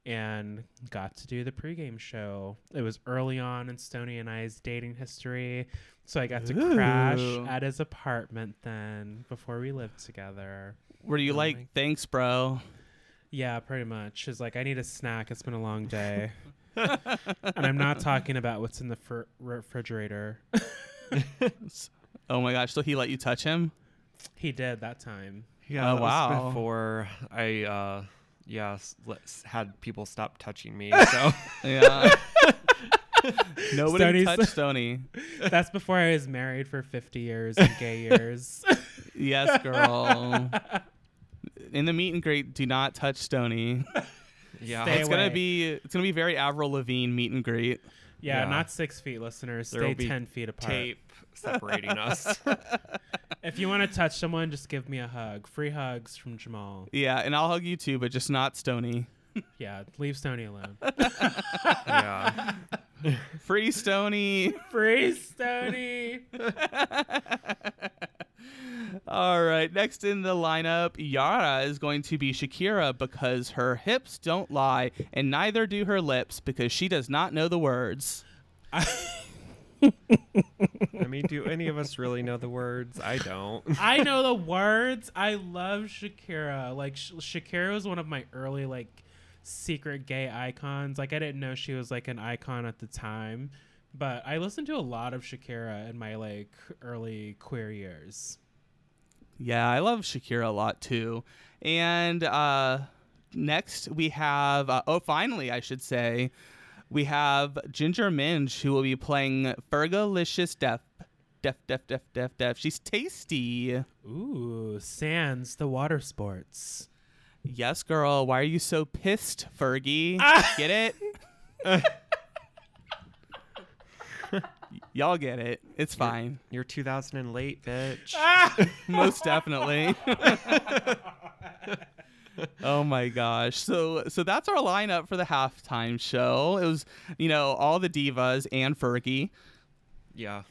[SPEAKER 2] and got to do the pregame show. It was early on in Stony and I's dating history, so I got to crash at his apartment then before we lived together.
[SPEAKER 3] Were you
[SPEAKER 2] Oh
[SPEAKER 3] like, thanks, bro?
[SPEAKER 2] Yeah, pretty much. She's like, I need a snack. It's been a long day. and I'm not talking about what's in the fr- refrigerator.
[SPEAKER 3] Oh my gosh! So he let you touch him?
[SPEAKER 2] he did that time.
[SPEAKER 4] Yeah,
[SPEAKER 3] Oh,
[SPEAKER 4] that was
[SPEAKER 3] wow.
[SPEAKER 4] before I, uh, yeah, s- let- s- had people stop touching me. So
[SPEAKER 3] Yeah. Nobody
[SPEAKER 2] Stoney's-
[SPEAKER 3] touched Stony.
[SPEAKER 2] That's before I was married for 50 years and gay years.
[SPEAKER 3] Yes, girl. In the meet and greet, do not touch Stony.
[SPEAKER 4] yeah,
[SPEAKER 2] Stay
[SPEAKER 3] it's gonna be it's gonna be very Avril Lavigne meet and greet.
[SPEAKER 2] Yeah,
[SPEAKER 4] Yeah.
[SPEAKER 2] not six feet, listeners.
[SPEAKER 4] There
[SPEAKER 2] Stay
[SPEAKER 4] will be
[SPEAKER 2] 10 feet apart.
[SPEAKER 4] tape separating us.
[SPEAKER 2] If you want to touch someone, just give me a hug. Free hugs from Jamal.
[SPEAKER 3] Yeah, and I'll hug you too, but just not Stony.
[SPEAKER 2] Yeah, leave Stony alone.
[SPEAKER 4] yeah,
[SPEAKER 3] Free Stony.
[SPEAKER 2] Free Stony.
[SPEAKER 3] All right, next in the lineup, Yara is going to be Shakira because her hips don't lie, and neither do her lips because she does not know the words.
[SPEAKER 4] I mean, do any of us really know the words? I don't.
[SPEAKER 2] I know the words. I love Shakira. Like Sh- Shakira was one of my early like secret gay icons. Like I didn't know she was like an icon at the time, but I listened to a lot of Shakira in my like early queer years.
[SPEAKER 3] Yeah, I love Shakira a lot too. And uh, next we have, uh, oh, finally, I should say, we have Ginger Minge who will be playing Fergalicious Deaf. Deaf, deaf, deaf, deaf, deaf. She's tasty.
[SPEAKER 2] Ooh, Sands, the water sports.
[SPEAKER 3] Yes, girl. Why are you so pissed, Fergie? Get it? Y- Y'all get it. It's fine.
[SPEAKER 4] You're 2000 and late, bitch.
[SPEAKER 3] Most definitely. oh my gosh. So so that's our lineup for the halftime show. It was, you know, all the divas and Fergie.
[SPEAKER 4] Yeah.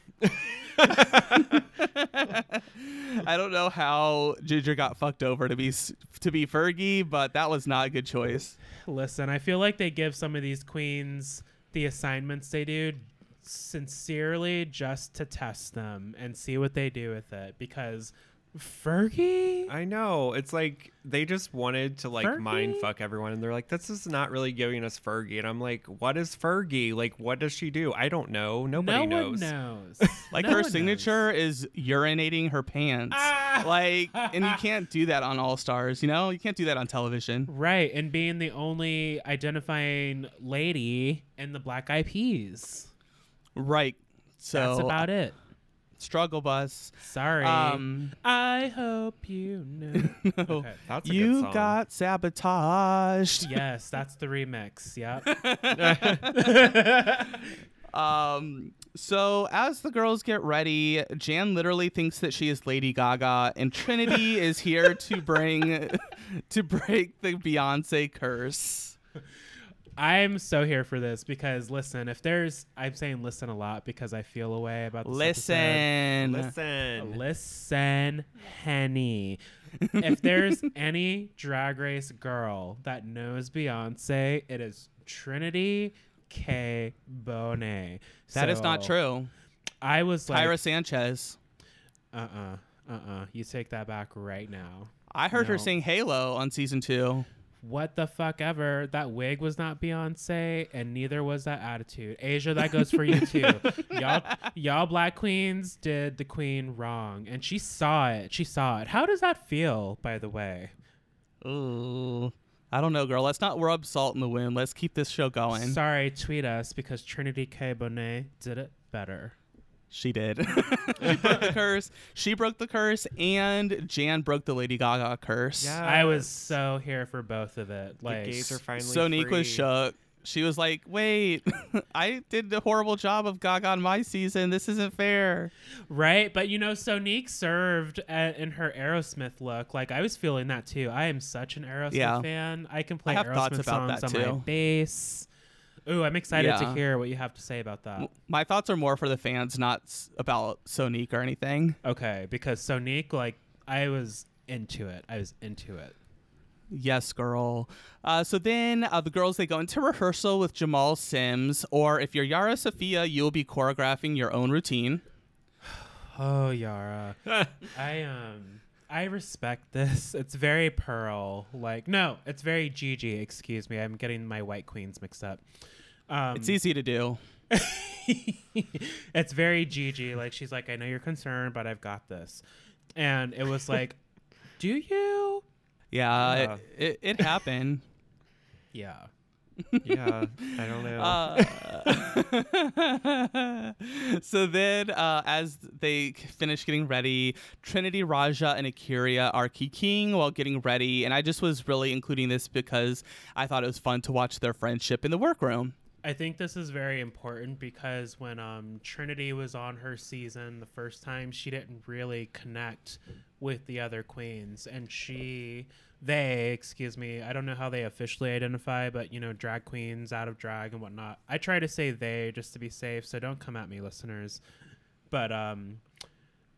[SPEAKER 3] I don't know how Ginger got fucked over to be to be Fergie, but that was not a good choice.
[SPEAKER 2] Listen, I feel like they give some of these queens the assignments they do sincerely just to test them and see what they do with it because Fergie
[SPEAKER 4] I know. It's like they just wanted to like mind fuck everyone and they're like, this is not really giving us Fergie. And I'm like, what is Fergie? Like, what does she do? I don't know. Nobody
[SPEAKER 2] no
[SPEAKER 4] knows.
[SPEAKER 2] one knows.
[SPEAKER 3] Like
[SPEAKER 2] No
[SPEAKER 3] her
[SPEAKER 2] one knows.
[SPEAKER 3] signature is urinating her pants.
[SPEAKER 2] Ah!
[SPEAKER 3] Like and you can't do that on All Stars, you know? You can't do that on television.
[SPEAKER 2] Right, and being the only identifying lady in the Black Eyed Peas.
[SPEAKER 3] Right. So
[SPEAKER 2] That's about it.
[SPEAKER 3] struggle bus.
[SPEAKER 2] Sorry.
[SPEAKER 3] Um
[SPEAKER 2] I hope you know.
[SPEAKER 3] no.
[SPEAKER 2] Okay.
[SPEAKER 4] That's a good
[SPEAKER 3] You
[SPEAKER 4] song.
[SPEAKER 3] got sabotaged.
[SPEAKER 2] Yes, that's the remix. Yep.
[SPEAKER 3] Um, so as the girls get ready, Jan literally thinks that she is Lady Gaga, and Trinity is here to bring to break the Beyonce curse.
[SPEAKER 2] I'm so here for this because listen, if there's I'm saying listen a lot because I feel a way about this episode.
[SPEAKER 3] Listen,
[SPEAKER 4] Listen.
[SPEAKER 2] Listen, Henny. if there's any drag race girl that knows Beyonce, it is Trinity K. Bonet.
[SPEAKER 3] that is not true.
[SPEAKER 2] I was like,
[SPEAKER 3] Tyra Sanchez.
[SPEAKER 2] uh uh, uh uh. You take that back right now.
[SPEAKER 3] I heard her
[SPEAKER 2] No.
[SPEAKER 3] sing Halo on season two.
[SPEAKER 2] What the fuck ever. That wig was not Beyonce, and neither was that attitude. Asia, that goes for you too. y'all, y'all black queens did the queen wrong, and she saw it. She saw it. How does that feel, by the way?
[SPEAKER 3] Ooh. I don't know, girl. Let's not rub salt in the wound. Let's keep this show going.
[SPEAKER 2] Sorry, tweet us because Trinity K. Bonet did it better.
[SPEAKER 3] She did. she broke the curse. She broke the curse, and Jan broke the Lady Gaga curse.
[SPEAKER 4] Yeah.
[SPEAKER 2] I was so here for both of it.
[SPEAKER 4] The
[SPEAKER 2] Like,
[SPEAKER 4] gays are finally
[SPEAKER 3] Sonique was
[SPEAKER 4] free.
[SPEAKER 3] shook. She was like, "Wait, I did a horrible job of Gaga on my season. This isn't fair."
[SPEAKER 2] Right, but you know, Sonique served at, in her Aerosmith look. Like I was feeling that too. I am such an Aerosmith
[SPEAKER 3] Yeah.
[SPEAKER 2] fan. I can play
[SPEAKER 3] have thoughts
[SPEAKER 2] Aerosmith
[SPEAKER 3] about
[SPEAKER 2] songs
[SPEAKER 3] that,
[SPEAKER 2] on my bass. Ooh, I'm excited to hear what you have to say about that.
[SPEAKER 3] My thoughts are more for the fans, not about Sonique or anything.
[SPEAKER 2] Okay, because Sonique, like, I was into it. I was into it.
[SPEAKER 3] Yes, girl. Uh, so then uh, the girls they go into rehearsal with Jamal Sims, or if you're Yara Sofia, you'll be choreographing your own routine.
[SPEAKER 2] Oh, Yara. I um I respect this. It's very Pearl. Like no, it's very Gigi, excuse me. I'm getting my white queens mixed up. Um
[SPEAKER 3] It's easy to do.
[SPEAKER 2] it's very Gigi. Like she's like, I know you're concerned, but I've got this. And it was like, Do you?
[SPEAKER 3] Yeah,
[SPEAKER 4] Yeah.
[SPEAKER 3] It, it, it happened.
[SPEAKER 2] Yeah.
[SPEAKER 4] yeah, I don't know.
[SPEAKER 3] Uh, so then, uh, as they finish getting ready, Trinity, Ra'Jah, and A'keria are kikiing while getting ready. And I just was really including this because I thought it was fun to watch their friendship in the workroom.
[SPEAKER 2] I think this is very important because when um, Trinity was on her season the first time, she didn't really connect with the other queens, and she, they, excuse me, I don't know how they officially identify, but you know, drag queens out of drag and whatnot. I try to say they just to be safe, so don't come at me, listeners. But um,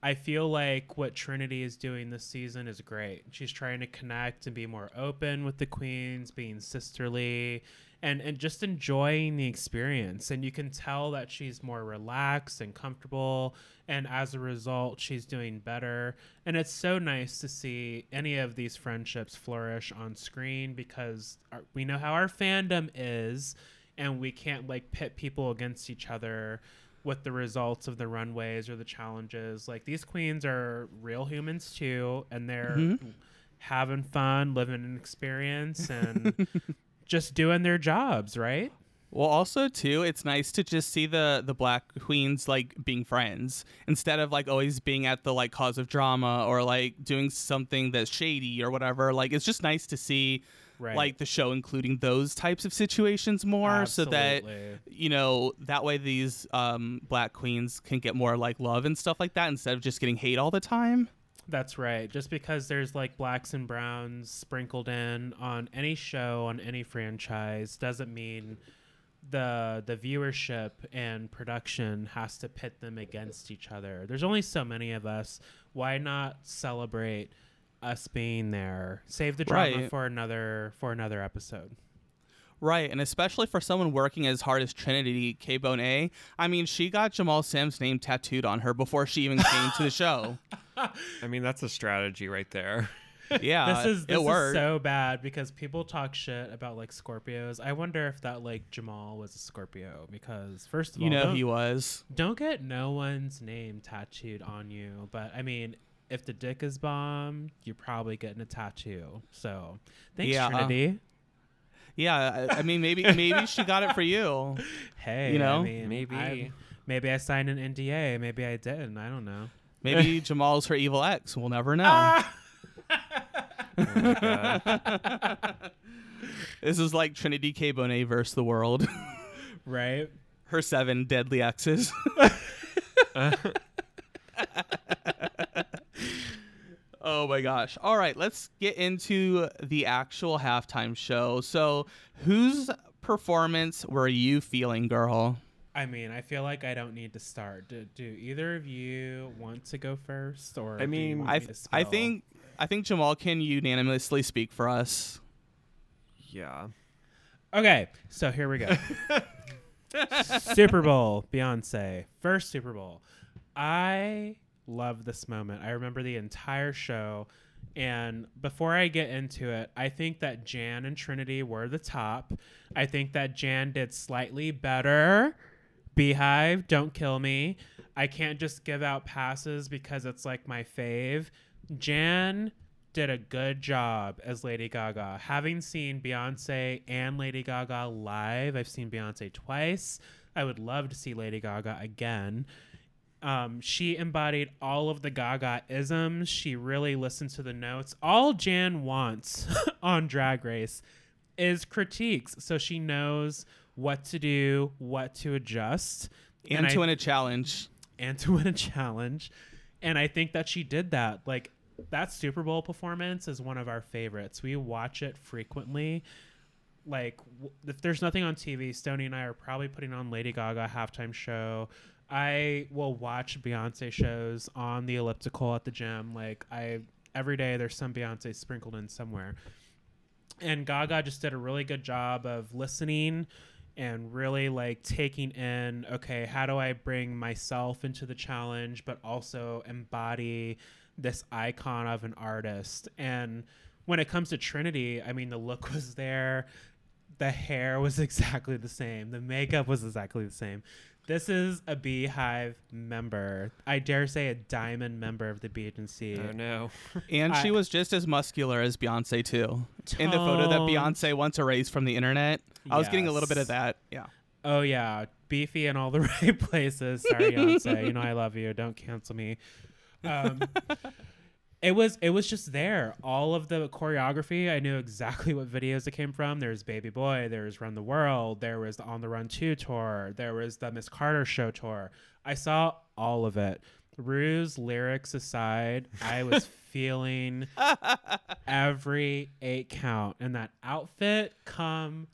[SPEAKER 2] I feel like what Trinity is doing this season is great. She's trying to connect and be more open with the queens, being sisterly, and and just enjoying the experience. And you can tell that she's more relaxed and comfortable, and as a result, she's doing better. And it's so nice to see any of these friendships flourish on screen because our, we know how our fandom is, and we can't like pit people against each other with the results of the runways or the challenges. Like these queens are real humans too, and they're
[SPEAKER 3] Mhm.
[SPEAKER 2] having fun, living an experience, and just doing their jobs, right?
[SPEAKER 3] Well, also too, it's nice to just see the the black queens like being friends instead of like always being at the like cause of drama or like doing something that's shady or whatever. Like it's just nice to see
[SPEAKER 2] Right.
[SPEAKER 3] like the show including those types of situations more so that you know that way these um black queens can get more like love and stuff like that instead of just getting hate all the time.
[SPEAKER 2] That's right. Just because there's like blacks and browns sprinkled in on any show on any franchise doesn't mean the the viewership and production has to pit them against each other. There's only so many of us. Why not celebrate us being there? Save the drama
[SPEAKER 3] Right.
[SPEAKER 2] for another for another episode.
[SPEAKER 3] Right, and especially for someone working as hard as Trinity K Bonet, I mean, she got Jamal Sims' name tattooed on her before she even came to the show.
[SPEAKER 4] I mean, that's a strategy right there.
[SPEAKER 3] Yeah,
[SPEAKER 2] this is this
[SPEAKER 3] it
[SPEAKER 2] is
[SPEAKER 3] worked.
[SPEAKER 2] so bad because people talk shit about like Scorpios. I wonder if that like Jamal was a Scorpio because first of
[SPEAKER 3] you
[SPEAKER 2] all,
[SPEAKER 3] know he was.
[SPEAKER 2] don't get no one's name tattooed on you. But I mean, if the dick is bomb, you're probably getting a tattoo. So thanks,
[SPEAKER 3] Yeah.
[SPEAKER 2] Uh, Trinity.
[SPEAKER 3] Yeah, I, I mean, maybe maybe she got it for you.
[SPEAKER 2] Hey,
[SPEAKER 3] You know?
[SPEAKER 2] I mean,
[SPEAKER 4] Maybe.
[SPEAKER 2] I'm- maybe I signed an NDA. Maybe I didn't. I don't know.
[SPEAKER 3] Maybe Jamal's her evil ex. We'll never know.
[SPEAKER 2] Ah!
[SPEAKER 4] Oh.
[SPEAKER 3] This is like Trinity K Bonet versus the world.
[SPEAKER 2] Right?
[SPEAKER 3] her seven deadly exes. Oh my gosh. All right, let's get into the actual halftime show. So, whose performance were you feeling, girl?
[SPEAKER 2] I mean, I feel like I don't need to start. Do, do either of you want to go first, or
[SPEAKER 4] I
[SPEAKER 2] do you
[SPEAKER 4] mean,
[SPEAKER 2] want
[SPEAKER 3] I
[SPEAKER 2] me to
[SPEAKER 3] I think I think Jamal can unanimously speak for us.
[SPEAKER 4] yeah.
[SPEAKER 2] Okay, so here we go. Super Bowl, Beyonce, first Super Bowl. I love this moment. I remember the entire show. And before I get into it, I think that Jan and Trinity were the top. I think that Jan did slightly better. BeyHive, don't kill me. I can't just give out passes because it's like my fave. Jan did a good job as Lady Gaga. Having seen Beyonce and Lady Gaga live, I've seen Beyonce twice. I would love to see Lady Gaga again. Um, she embodied all of the Gaga isms. She really listened to the notes. All Jan wants on Drag Race is critiques. So she knows what to do, what to adjust,
[SPEAKER 3] And,
[SPEAKER 2] I-
[SPEAKER 3] to win a challenge.
[SPEAKER 2] and to win a challenge. And I think that she did that. Like that Super Bowl performance is one of our favorites. We watch it frequently. Like w- if there's nothing on TV, Stony and I are probably putting on Lady Gaga halftime show. I will watch Beyonce shows on the elliptical at the gym. Like I every day there's some Beyonce sprinkled in somewhere. And Gaga just did a really good job of listening and really like taking in okay how do i bring myself into the challenge but also embody this icon of an artist and when it comes to trinity i mean the look was there the hair was exactly the same the makeup was exactly the same this is a BeyHive member i dare say a diamond member of the B agency
[SPEAKER 4] Oh no.
[SPEAKER 3] And she
[SPEAKER 2] I-
[SPEAKER 3] was just as muscular as Beyonce too. In the photo that Beyonce once erased from the internet, I was getting a little bit of that. Yeah.
[SPEAKER 2] Oh yeah, beefy in all the right places. Sorry, Beyonce. you know I love you. Don't cancel me. Um, it was it was just there. All of the choreography, I knew exactly what videos it came from. There's Baby Boy. There's Run the World. There was the On the Run Two tour. There was the Miss Carter Show tour. I saw all of it. Rue's lyrics aside, I was feeling every eight count, and that outfit come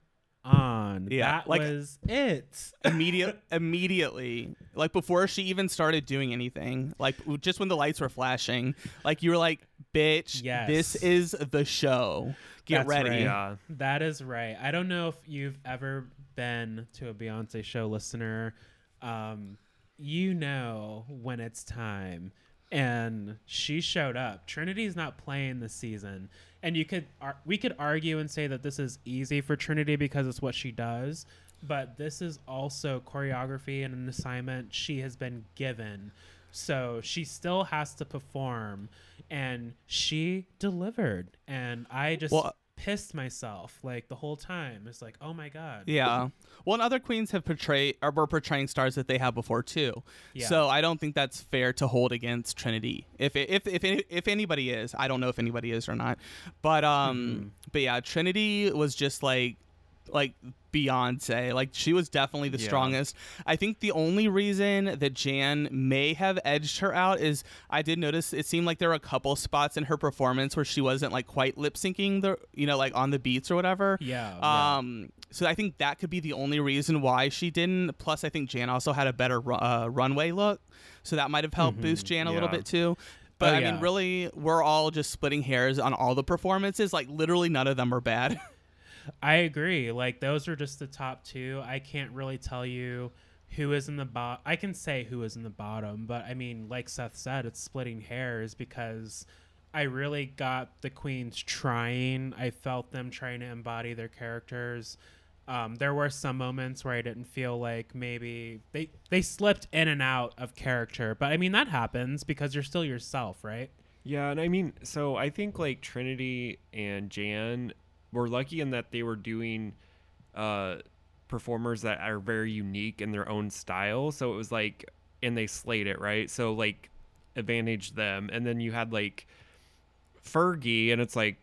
[SPEAKER 2] on.
[SPEAKER 3] Yeah,
[SPEAKER 2] that
[SPEAKER 3] like-
[SPEAKER 2] was it.
[SPEAKER 3] Immediate, immediately, like before she even started doing anything, like just when the lights were flashing, like you were like, "Bitch,
[SPEAKER 2] Yes.
[SPEAKER 3] this is the show. Get
[SPEAKER 2] That's
[SPEAKER 3] ready."
[SPEAKER 2] right.
[SPEAKER 4] Yeah.
[SPEAKER 2] That is right. I don't know if you've ever been to a Beyonce show listener. Um, you know when it's time. And she showed up. Trinity's not playing this season. And you could ar- we could argue and say that this is easy for Trinity because it's what she does, but this is also choreography and an assignment she has been given. So she still has to perform and she delivered. And I just
[SPEAKER 3] Well-
[SPEAKER 2] pissed myself like the whole time. It's like, oh my god.
[SPEAKER 3] Yeah. Well, and other queens have portrayed or were portraying stars that they have before too.
[SPEAKER 2] Yeah.
[SPEAKER 3] So I don't think that's fair to hold against Trinity. If it, if if if anybody is, I don't know if anybody is or not. But um,
[SPEAKER 2] Mm-hmm.
[SPEAKER 3] but yeah, Trinity was just like like Beyonce. Like she was definitely the
[SPEAKER 4] Yeah.
[SPEAKER 3] strongest. I think the only reason that Jan may have edged her out is I did notice it seemed like there were a couple spots in her performance where she wasn't like quite lip syncing the you know like on the beats or whatever.
[SPEAKER 2] Yeah. yeah.
[SPEAKER 3] Um, so I think that could be the only reason why she didn't. Plus, I think Jan also had a better uh, runway look, so that might have helped boost Jan a little bit too. But
[SPEAKER 2] Oh,
[SPEAKER 3] I
[SPEAKER 2] yeah.
[SPEAKER 3] mean, really, we're all just splitting hairs on all the performances. Like literally, none of them are bad.
[SPEAKER 2] I agree. Like those are just the top two. I can't really tell you who is in the bottom. I can say who is in the bottom, but I mean, like Seth said, it's splitting hairs because I really got the queens trying. I felt them trying to embody their characters. Um, there were some moments where I didn't feel like maybe they they slipped in and out of character, but I mean that happens because you're still yourself, right?
[SPEAKER 4] Yeah, and I mean, so I think like Trinity and Jan were lucky in that they were doing uh performers that are very unique in their own style. So it was like and they slayed it, right? So like advantage them. And then you had like Fergie and it's like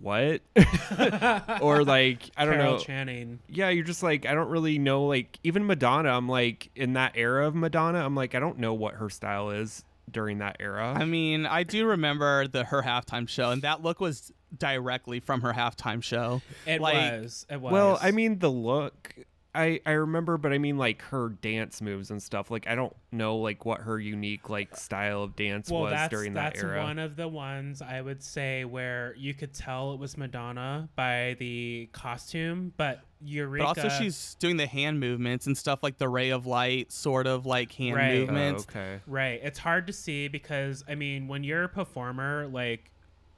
[SPEAKER 4] what? or like I don't
[SPEAKER 2] Carol
[SPEAKER 4] know.
[SPEAKER 2] Channing.
[SPEAKER 4] yeah, you're just like I don't really know like even Madonna, I'm like in that era of Madonna, I'm like I don't know what her style is during that era.
[SPEAKER 3] I mean, I do remember the her halftime show, and that look was directly from her halftime show.
[SPEAKER 2] It
[SPEAKER 3] Like,
[SPEAKER 2] was. It was.
[SPEAKER 4] Well, I mean the look I I remember but I mean like her dance moves and stuff. Like I don't know like what her unique like style of dance
[SPEAKER 2] well,
[SPEAKER 4] was during that era.
[SPEAKER 2] that's one of the ones I would say where you could tell it was Madonna by the costume, but Eureka.
[SPEAKER 3] But also, she's doing the hand movements and stuff like the ray of light, sort of like hand
[SPEAKER 2] Right. Oh,
[SPEAKER 4] Oh,
[SPEAKER 3] movements.
[SPEAKER 4] okay.
[SPEAKER 2] right. It's hard to see because I mean, when you're a performer, like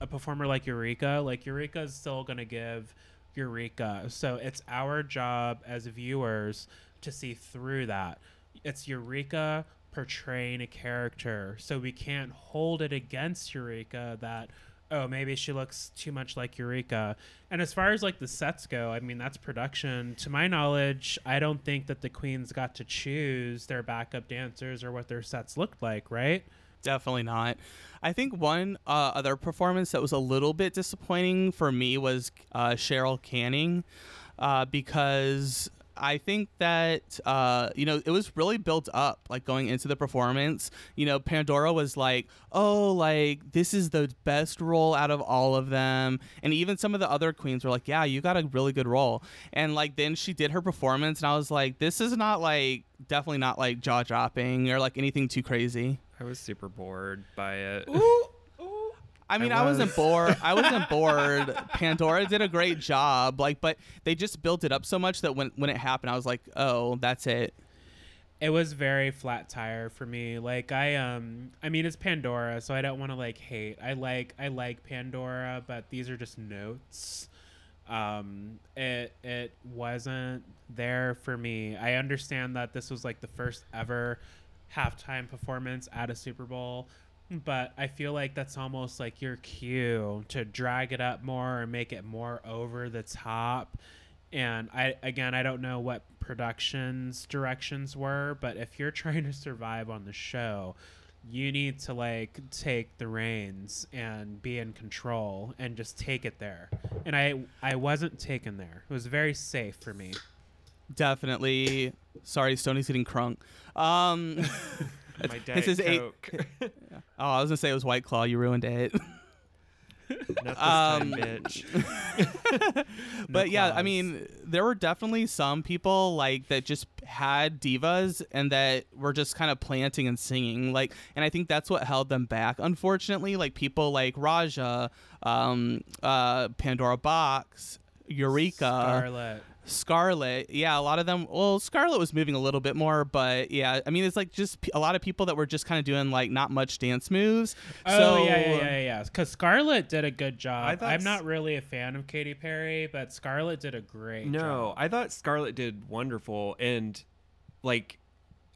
[SPEAKER 2] a performer like Eureka, like Eureka is still gonna give Eureka. So it's our job as viewers to see through that. It's Eureka portraying a character, so we can't hold it against Eureka that oh maybe she looks too much like Eureka. And as far as like the sets go, I mean that's production. To my knowledge, I don't think that the queens got to choose their backup dancers or what their sets looked like, right?
[SPEAKER 3] Definitely not. I think one uh, other performance that was a little bit disappointing for me was uh, Carol Channing, uh, because I think that uh, you know it was really built up, like going into the performance. You know, Pandora was like, "Oh, like this is the best role out of all of them," and even some of the other queens were like, "Yeah, you got a really good role." And like then she did her performance, and I was like, "This is not like definitely not like jaw dropping or like anything too crazy."
[SPEAKER 4] I was super bored by it.
[SPEAKER 3] I mean,
[SPEAKER 4] I
[SPEAKER 3] I, wasn't bored. I wasn't bored. Pandora did a great job, like, but they just built it up so much that when when it happened, I was like, "Oh, that's it."
[SPEAKER 2] It was very flat tire for me. Like I um I mean it's Pandora, so I don't want to like hate. I like I like Pandora, but these are just notes. Um it it wasn't there for me. I understand that this was like the first ever halftime performance at a Super Bowl, but I feel like that's almost like your cue to drag it up more and make it more over the top. And I again, I don't know what production's directions were, but if you're trying to survive on the show, you need to like take the reins and be in control and just take it there. And I I wasn't taken there. It was very safe for me.
[SPEAKER 3] Definitely. Sorry, Stoney's getting crunk. Um,
[SPEAKER 4] My
[SPEAKER 3] this is eight-
[SPEAKER 4] Coke.
[SPEAKER 3] oh, I was gonna say it was White Claw. You ruined it.
[SPEAKER 4] Not this
[SPEAKER 3] Um,
[SPEAKER 4] bitch.
[SPEAKER 3] but yeah, I mean, there were definitely some people like that just had divas and that were just kind of planting and singing. Like, and I think that's what held them back. Unfortunately, like people like Ra'Jah, um, uh, Pandora Boxx, Eureka.
[SPEAKER 2] Scarlet.
[SPEAKER 3] Scarlet, yeah, a lot of them. Well, Scarlet was moving a little bit more, but yeah, I mean, it's like just a lot of people that were just kind of doing like not much dance moves.
[SPEAKER 2] Oh
[SPEAKER 3] so,
[SPEAKER 2] yeah, yeah, yeah, yeah. Because Scarlet did a good
[SPEAKER 4] I
[SPEAKER 2] job.
[SPEAKER 4] thought
[SPEAKER 2] I'm not really a fan of Katy Perry, but Scarlet did a great
[SPEAKER 4] No,
[SPEAKER 2] job.
[SPEAKER 4] I thought Scarlet did wonderful, and like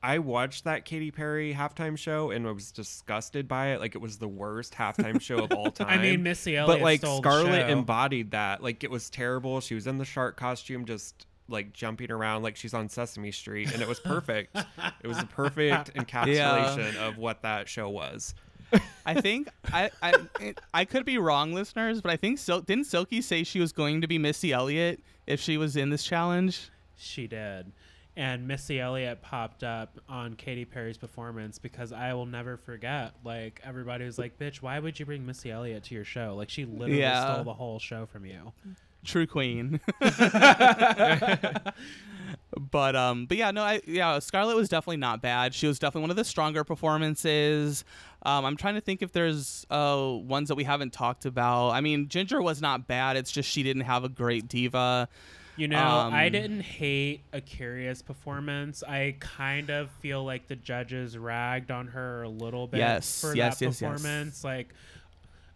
[SPEAKER 4] I watched that Katy Perry halftime show and I was disgusted by it. Like it was the worst halftime show of all time.
[SPEAKER 2] I mean, Missy Elliott
[SPEAKER 4] but like
[SPEAKER 2] stole the
[SPEAKER 4] Scarlet
[SPEAKER 2] show.
[SPEAKER 4] embodied that. Like it was terrible. She was in the shark costume, just like jumping around like she's on Sesame Street, and it was perfect. it was a perfect encapsulation of what that show was.
[SPEAKER 3] I think I I it- I could be wrong, listeners, but I think Sil- didn't Silky say she was going to be Missy Elliott if she was in this challenge?
[SPEAKER 2] She did. And Missy Elliott popped up on Katy Perry's performance because I will never forget. Like everybody was like, "Bitch, why would you bring Missy Elliott to your show? Like she literally
[SPEAKER 3] Yeah.
[SPEAKER 2] stole the whole show from you."
[SPEAKER 3] True queen. but um but yeah, no, I yeah, Scarlet was definitely not bad. She was definitely one of the stronger performances. Um I'm trying to think if there's uh ones that we haven't talked about. I mean, Ginger was not bad. It's just she didn't have a great diva.
[SPEAKER 2] You know, I
[SPEAKER 3] Um,
[SPEAKER 2] didn't hate a A'keria's performance. I kind of feel like the judges ragged on her a little bit
[SPEAKER 3] Yes,
[SPEAKER 2] for
[SPEAKER 3] yes,
[SPEAKER 2] that
[SPEAKER 3] yes.
[SPEAKER 2] performance. Like,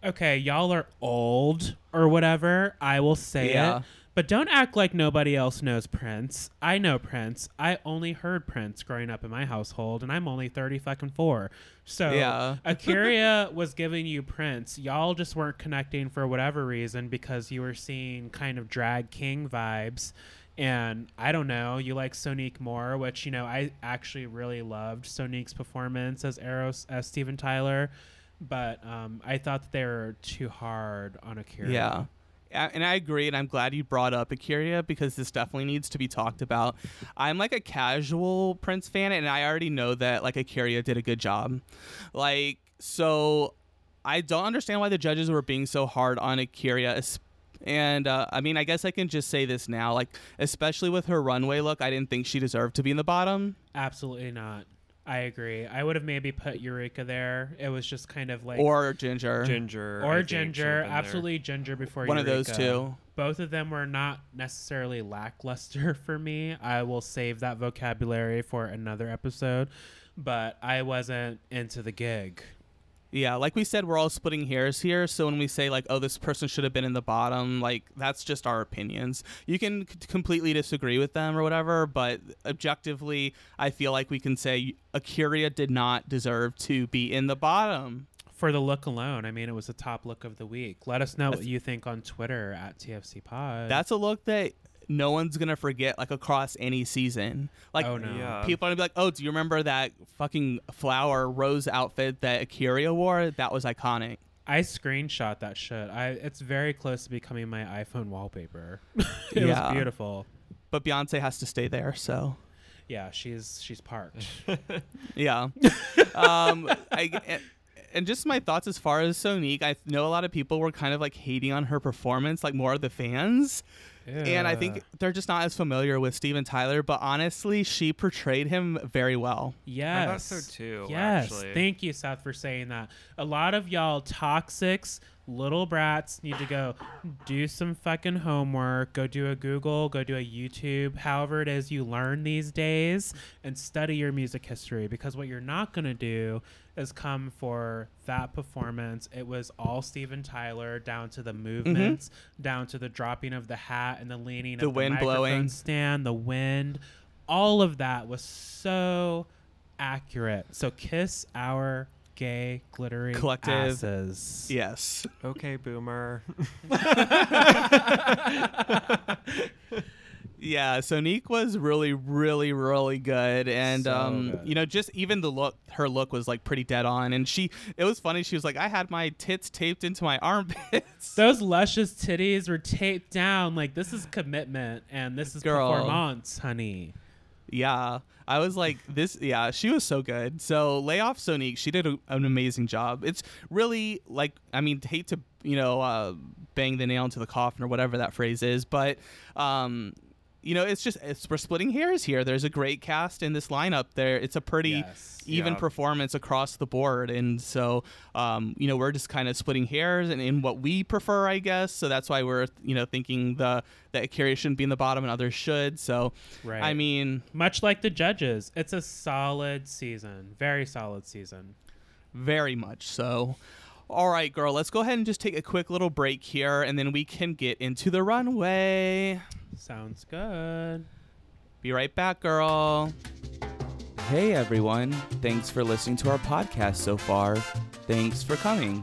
[SPEAKER 2] okay, y'all are old or whatever. I will say
[SPEAKER 3] Yeah.
[SPEAKER 2] it. But don't act like nobody else knows Prince. I know Prince. I only heard Prince growing up in my household, and I'm only 30 fucking four. So
[SPEAKER 3] Yeah.
[SPEAKER 2] A'keria was giving you Prince. Y'all just weren't connecting for whatever reason because you were seeing kind of drag king vibes. And I don't know, you like Sonique more, which, you know, I actually really loved Sonique's performance as Eros, as Steven Tyler. But um, I thought that they were too hard on A'keria.
[SPEAKER 3] Yeah. And I agree, and I'm glad you brought up A'keria because this definitely needs to be talked about. I'm like a casual Prince fan, and I already know that like A'keria did a good job. Like, so I don't understand why the judges were being so hard on A'keria. And uh, I mean, I guess I can just say this now, like, especially with her runway look, I didn't think she deserved to be in the bottom.
[SPEAKER 2] Absolutely not. I agree. I would have maybe put Eureka there. It was just kind of like
[SPEAKER 3] or Ginger.
[SPEAKER 4] Ginger
[SPEAKER 2] or
[SPEAKER 4] I
[SPEAKER 2] Ginger,
[SPEAKER 4] should've there.
[SPEAKER 2] absolutely Ginger before
[SPEAKER 3] One of those two.
[SPEAKER 2] Both of them were not necessarily lackluster for me. I will save that vocabulary for another episode, but I wasn't into the gig.
[SPEAKER 3] Yeah, like we said, we're all splitting hairs here. So when we say like, "Oh, this person should have been in the bottom," like that's just our opinions. You can c- completely disagree with them or whatever, but objectively, I feel like we can say A'keria did not deserve to be in the bottom.
[SPEAKER 2] For the look alone, I mean, it was the top look of the week. Let us know what you think on Twitter at TFC Pod.
[SPEAKER 3] That's a look that no one's gonna forget like across any season. Like
[SPEAKER 2] oh no.
[SPEAKER 4] Yeah.
[SPEAKER 3] people are gonna be like, oh, do you remember that fucking flower rose outfit that A'keria wore? That was iconic.
[SPEAKER 2] I screenshot that shit. I it's very close to becoming my iPhone wallpaper. it
[SPEAKER 3] Yeah.
[SPEAKER 2] was beautiful.
[SPEAKER 3] But Beyonce has to stay there, so
[SPEAKER 2] Yeah, she's she's parked.
[SPEAKER 3] yeah. um, I, and just my thoughts as far as Sonique, I know a lot of people were kind of like hating on her performance, like more of the fans. And I think they're just not as familiar with Steven Tyler, but honestly, she portrayed him very well.
[SPEAKER 2] Yes.
[SPEAKER 4] I thought so too.
[SPEAKER 2] Yes.
[SPEAKER 4] Actually.
[SPEAKER 2] Thank you, Seth, for saying that. A lot of y'all toxics, little brats need to go do some fucking homework, go do a Google, go do a YouTube, however it is you learn these days, and study your music history. Because what you're not going to do is come for that performance. It was all Steven Tyler, down to the mm-hmm. movements, down to the dropping of the hat and the leaning
[SPEAKER 3] The
[SPEAKER 2] of
[SPEAKER 3] wind
[SPEAKER 2] the microphone
[SPEAKER 3] blowing.
[SPEAKER 2] stand, the wind. All of that was so accurate. So kiss our gay glittery
[SPEAKER 3] Collective.
[SPEAKER 2] asses.
[SPEAKER 3] Yes.
[SPEAKER 4] Okay, boomer.
[SPEAKER 3] Yeah, Sonique was really, really, really good, and
[SPEAKER 2] So
[SPEAKER 3] um,
[SPEAKER 2] good.
[SPEAKER 3] you know, just even the look, her look was like pretty dead on, and she, it was funny. She was like, I had my tits taped into my armpits.
[SPEAKER 2] Those luscious titties were taped down. Like this is commitment and this is
[SPEAKER 3] Girl.
[SPEAKER 2] performance, honey.
[SPEAKER 3] yeah, I was like, this. Yeah, she was so good. So lay off Sonique. She did a, an amazing job. It's really like, I mean, hate to you know, uh, bang the nail into the coffin or whatever that phrase is, but um. You know, it's just it's, we're splitting hairs here. There's a great cast in this lineup. There, it's a pretty
[SPEAKER 2] Yes.
[SPEAKER 3] even
[SPEAKER 4] Yeah.
[SPEAKER 3] performance across the board. And so, um, you know, we're just kind of splitting hairs and in what we prefer, I guess. So that's why we're, you know, thinking the that A'keria shouldn't be in the bottom and others should. So,
[SPEAKER 2] Right.
[SPEAKER 3] I mean,
[SPEAKER 2] Much like the judges, it's a solid season. Very solid season.
[SPEAKER 3] very much so. All right, girl, let's go ahead and just take a quick little break here and then we can get into the runway.
[SPEAKER 2] Sounds good.
[SPEAKER 3] Be right back, girl.
[SPEAKER 5] Hey everyone, thanks for listening to our podcast so far. Thanks for coming.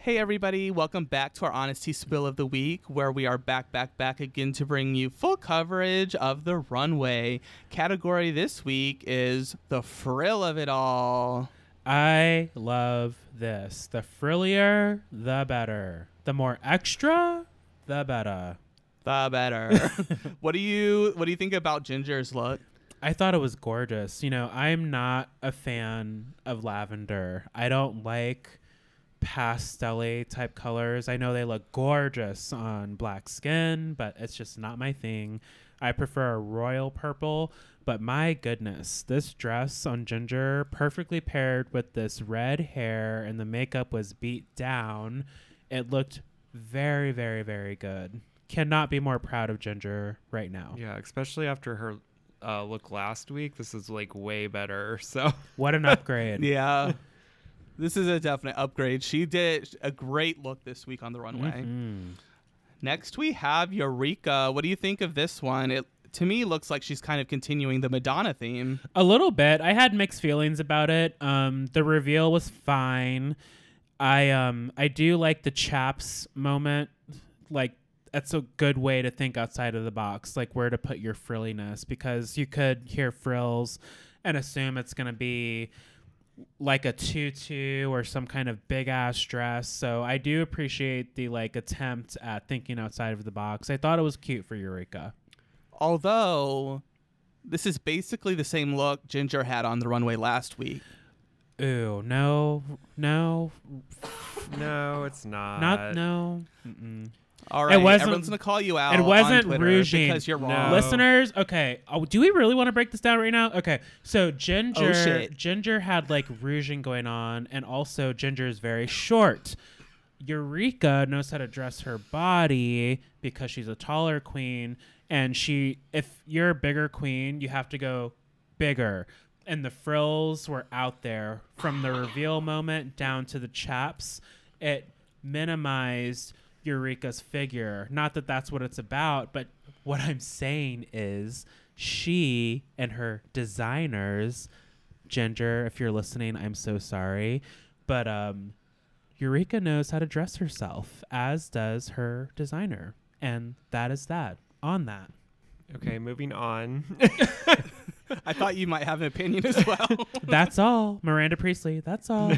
[SPEAKER 3] Hey, everybody, welcome back to our Honesty Spill of the Week, where we are back, back, back again to bring you full coverage of the runway. Category this week is the frill of it all.
[SPEAKER 2] I love this. The frillier, the better. The more extra, the better.
[SPEAKER 3] The better. what do you What do you think about Ginger's look?
[SPEAKER 2] I thought it was gorgeous. You know, I'm not a fan of lavender. I don't like pastel type colors. I know they look gorgeous on black skin, but it's just not my thing. I prefer a royal purple, but my goodness, this dress on Ginger perfectly paired with this red hair and the makeup was beat down. It looked very, very, very good. Cannot be more proud of Ginger right now.
[SPEAKER 4] Yeah, especially after her uh, look last week. This is like way better. So
[SPEAKER 2] What an upgrade.
[SPEAKER 3] Yeah. This is a definite upgrade. She did a great look this week on the runway.
[SPEAKER 2] Mhm.
[SPEAKER 3] Next, we have Eureka. What do you think of this one? It to me looks like she's kind of continuing the Madonna theme.
[SPEAKER 2] A little bit. I had mixed feelings about it. Um, the reveal was fine. I um I do like the chaps moment. Like that's a good way to think outside of the box, like where to put your frilliness, because you could hear frills and assume it's gonna be like a tutu or some kind of big ass dress. So I do appreciate the like attempt at thinking outside of the box. I thought it was cute for Eureka.
[SPEAKER 3] Although this is basically the same look Ginger had on the runway last week.
[SPEAKER 2] Ooh, no, no,
[SPEAKER 4] no, it's not.
[SPEAKER 2] not no. Mm-mm.
[SPEAKER 3] All right, it
[SPEAKER 2] wasn't-
[SPEAKER 3] everyone's gonna call you out.
[SPEAKER 2] it wasn't
[SPEAKER 3] on Twitter because you're
[SPEAKER 4] No.
[SPEAKER 3] wrong.
[SPEAKER 2] Listeners, okay. Oh, do we really want to break this down right now? Okay. So Ginger,
[SPEAKER 3] Oh, shit.
[SPEAKER 2] Ginger had like rouging going on, and also Ginger is very short. Eureka knows how to dress her body because she's a taller queen, and she, if you're a bigger queen, you have to go bigger. and the frills were out there from the reveal moment down to the chaps. It minimized Eureka's figure. Not that that's what it's about, but what I'm saying is she and her designers, Ginger, if you're listening, I'm so sorry, but um, Eureka knows how to dress herself, as does her designer, and that is that. On that.
[SPEAKER 4] Okay, moving on.
[SPEAKER 3] I thought you might have an opinion as well.
[SPEAKER 2] That's all. Miranda Priestly, that's all.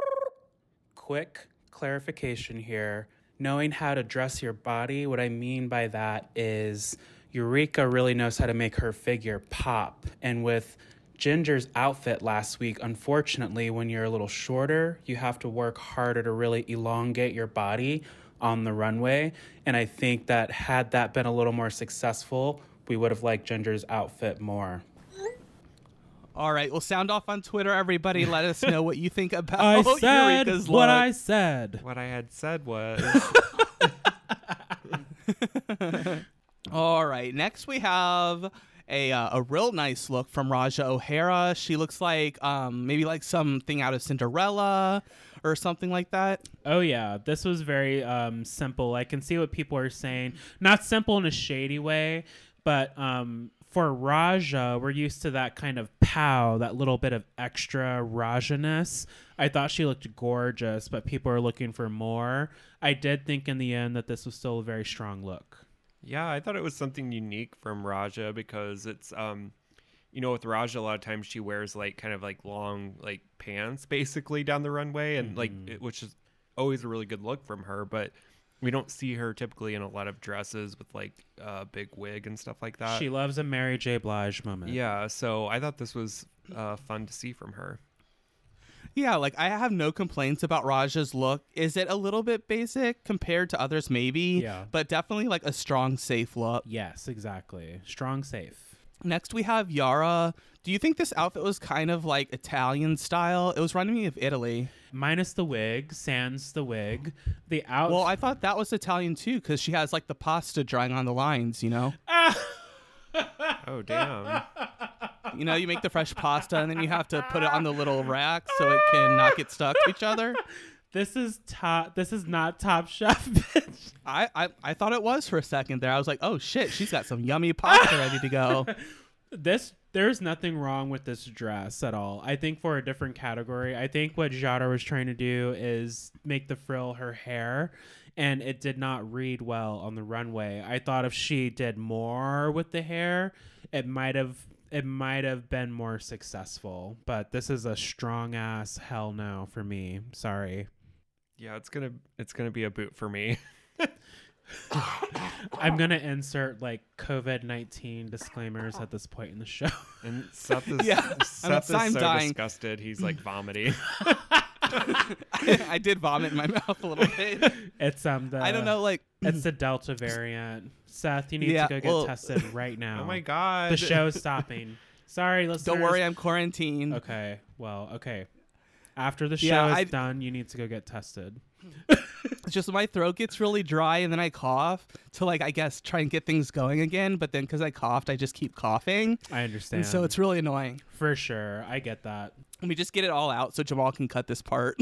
[SPEAKER 2] Quick clarification here. Knowing how to dress your body, what I mean by that is Eureka really knows how to make her figure pop. And with Ginger's outfit last week, unfortunately, when you're a little shorter, you have to work harder to really elongate your body on the runway. And I think that had that been a little more successful, we would have liked Ginger's outfit more.
[SPEAKER 3] All right, well, sound off on Twitter, everybody. Let us know what you think about
[SPEAKER 2] I said
[SPEAKER 3] Eureka's
[SPEAKER 2] what
[SPEAKER 3] look.
[SPEAKER 2] I said.
[SPEAKER 4] what I had said was
[SPEAKER 3] All right, next we have a uh, a real nice look from Ra'Jah O'Hara. She looks like um maybe like something out of Cinderella or something like that.
[SPEAKER 2] Oh yeah, this was very um, simple. I can see what people are saying. Not simple in a shady way, but um, for Ra'Jah, we're used to that kind of pow, that little bit of extra Rajaness. I thought she looked gorgeous, but people are looking for more. I did think in the end that this was still a very strong look.
[SPEAKER 4] Yeah, I thought it was something unique from Ra'Jah because it's um you know with Ra'Jah a lot of times she wears like kind of like long like pants basically down the runway and like
[SPEAKER 2] Mhm.
[SPEAKER 4] it, which is always a really good look from her but we don't see her typically in a lot of dresses with like a uh, big wig and stuff like that.
[SPEAKER 2] she loves a Mary J. Blige moment.
[SPEAKER 4] yeah, so I thought this was uh, fun to see from her.
[SPEAKER 3] Yeah, like I have no complaints about Ra'Jah's look. Is it a little bit basic compared to others? Maybe.
[SPEAKER 2] Yeah.
[SPEAKER 3] But definitely like a strong, safe look.
[SPEAKER 2] Yes, exactly. Strong, safe.
[SPEAKER 3] Next we have Yara. Do you think this outfit was kind of like Italian style? It was reminding me of Italy.
[SPEAKER 2] Minus the wig, sans the wig. The out.
[SPEAKER 3] Well, I thought that was Italian too because she has like the pasta drying on the lines. You know.
[SPEAKER 4] Oh, oh damn.
[SPEAKER 3] You know, you make the fresh pasta and then you have to put it on the little rack so it can not get stuck to each other.
[SPEAKER 2] This is top. This is not Top Chef, bitch.
[SPEAKER 3] I, I, I thought it was for a second there. I was like, oh shit, she's got some yummy pasta ready to go.
[SPEAKER 2] This there's nothing wrong with this dress at all. I think for a different category, I think what Yara was trying to do is make the frill her hair, and it did not read well on the runway. I thought if she did more with the hair, it might have it might have been more successful. But this is a strong ass hell no for me. Sorry.
[SPEAKER 4] Yeah, it's gonna it's gonna be a boot for me.
[SPEAKER 2] I'm gonna insert like COVID nineteen disclaimers at this point in the show.
[SPEAKER 4] And Seth is
[SPEAKER 3] Yeah,
[SPEAKER 4] Seth
[SPEAKER 3] I'm
[SPEAKER 4] is so
[SPEAKER 3] dying.
[SPEAKER 4] disgusted. He's like vomiting.
[SPEAKER 3] I, did vomit in my mouth a little bit.
[SPEAKER 2] It's um the
[SPEAKER 3] I don't know, like
[SPEAKER 2] It's the Delta variant. Seth, you need
[SPEAKER 3] Yeah,
[SPEAKER 2] to go get
[SPEAKER 3] well-
[SPEAKER 2] tested right now.
[SPEAKER 4] oh my god.
[SPEAKER 2] The show's stopping. Sorry, listeners.
[SPEAKER 3] don't worry, I'm quarantined.
[SPEAKER 2] Okay. Well, okay. After the show
[SPEAKER 3] Yeah,
[SPEAKER 2] is
[SPEAKER 3] I-
[SPEAKER 2] done, you need to go get tested.
[SPEAKER 3] It's just my throat gets really dry and then I cough to like I guess try and get things going again. But then because I coughed, I just keep coughing,
[SPEAKER 2] I understand.
[SPEAKER 3] and so it's really annoying.
[SPEAKER 2] for sure. I get that.
[SPEAKER 3] Let me just get it all out so Jamal can cut this part.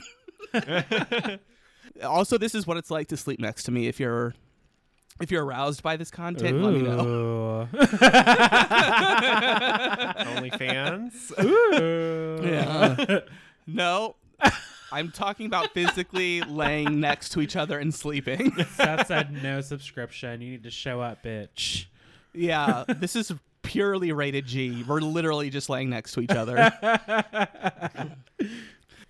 [SPEAKER 3] also, this is what it's like to sleep next to me. If you're if you're aroused by this content, let me know.
[SPEAKER 2] Ooh.
[SPEAKER 4] OnlyFans.
[SPEAKER 2] Ooh.
[SPEAKER 3] Yeah. No, I'm talking about physically laying next to each other and sleeping.
[SPEAKER 2] Seth said no subscription. You need to show up, bitch.
[SPEAKER 3] yeah, this is purely rated G. We're literally just laying next to each other.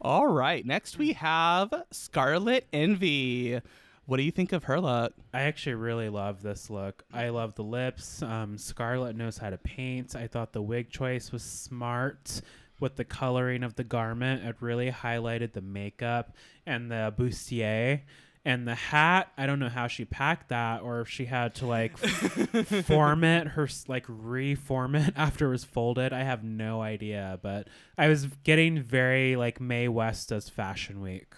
[SPEAKER 3] All right, next we have Scarlet Envy. What do you think of her look?
[SPEAKER 2] I actually really love this look. I love the lips. Um, Scarlet knows how to paint. I thought the wig choice was smart with the coloring of the garment. It really highlighted the makeup and the bustier. And the hat, I don't know how she packed that or if she had to like f- form it, her like reform it after it was folded. I have no idea, but I was getting very like Mae West does Fashion Week.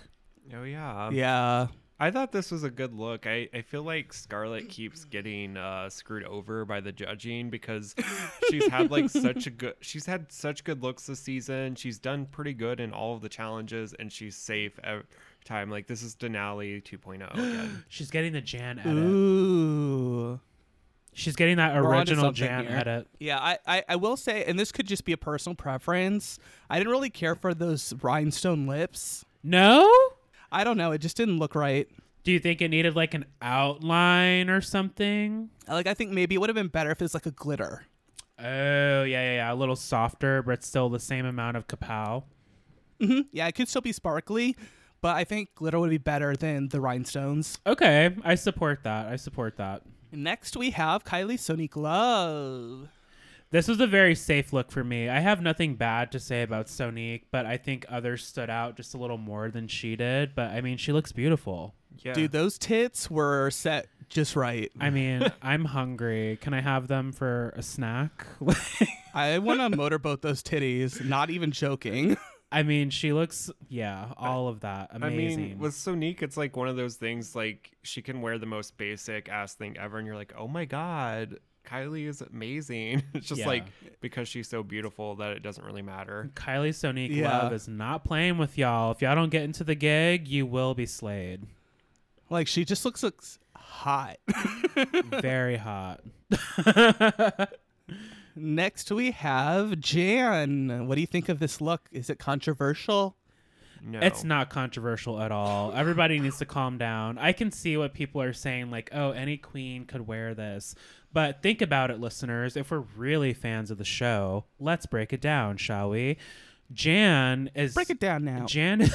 [SPEAKER 4] Oh yeah.
[SPEAKER 3] Yeah.
[SPEAKER 4] I thought this was a good look. I, I feel like Scarlet keeps getting uh, screwed over by the judging because she's had like such a good she's had such good looks this season. She's done pretty good in all of the challenges and she's safe every time. Like this is Denali 2.0 again.
[SPEAKER 2] She's getting the Jan edit.
[SPEAKER 3] Ooh.
[SPEAKER 2] She's getting that original
[SPEAKER 3] something
[SPEAKER 2] Jan
[SPEAKER 3] here.
[SPEAKER 2] edit.
[SPEAKER 3] Yeah, I, I, I will say, and this could just be a personal preference. I didn't really care for those rhinestone lips.
[SPEAKER 2] No?
[SPEAKER 3] I don't know. It just didn't look right.
[SPEAKER 2] Do you think it needed like an outline or something?
[SPEAKER 3] Like, I think maybe it would have been better if it's like a glitter.
[SPEAKER 2] Oh, yeah, yeah, yeah. A little softer, but still the same amount of kapow.
[SPEAKER 3] hmm Yeah, it could still be sparkly, but I think glitter would be better than the rhinestones.
[SPEAKER 2] Okay, I support that. I support that.
[SPEAKER 3] Next, we have Kylie Sonique Love.
[SPEAKER 2] This was a very safe look for me. I have nothing bad to say about Sonique, but I think others stood out just a little more than she did. But I mean, she looks beautiful.
[SPEAKER 4] Yeah.
[SPEAKER 3] Dude, those tits were set just right.
[SPEAKER 2] I mean, I'm hungry. Can I have them for a snack?
[SPEAKER 3] I want to motorboat those titties. Not even joking.
[SPEAKER 2] I mean, she looks, yeah, all of that. Amazing.
[SPEAKER 4] I mean, with Sonique, it's like one of those things like she can wear the most basic ass thing ever, and you're like, oh my god, Kylie is amazing. it's just
[SPEAKER 2] Yeah.
[SPEAKER 4] like because she's so beautiful that it doesn't really matter.
[SPEAKER 2] Kylie Sonique
[SPEAKER 3] Yeah.
[SPEAKER 2] Love is not playing with y'all. If y'all don't get into the gig, you will be slayed.
[SPEAKER 3] Like, she just looks, looks hot.
[SPEAKER 2] Very hot.
[SPEAKER 3] Next, we have Jan. What do you think of this look? Is it controversial?
[SPEAKER 4] No,
[SPEAKER 2] It's not controversial at all. Everybody needs to calm down. I can see what people are saying, like, oh, any queen could wear this. But think about it, listeners. If we're really fans of the show, let's break it down, shall we? Jan is.
[SPEAKER 3] Break it down now.
[SPEAKER 2] Jan.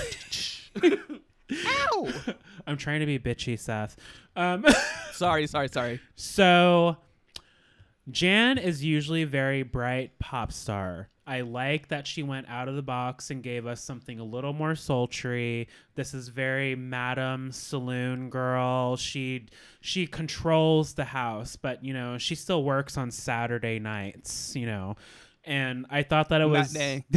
[SPEAKER 3] Ow!
[SPEAKER 2] I'm trying to be bitchy, Seth. Um,
[SPEAKER 3] sorry, sorry, sorry.
[SPEAKER 2] So, Jan is usually very bright pop star. I like that she went out of the box and gave us something a little more sultry. This is very Madam Saloon girl. She she controls the house, but you know she still works on Saturday nights. You know, and I thought that it was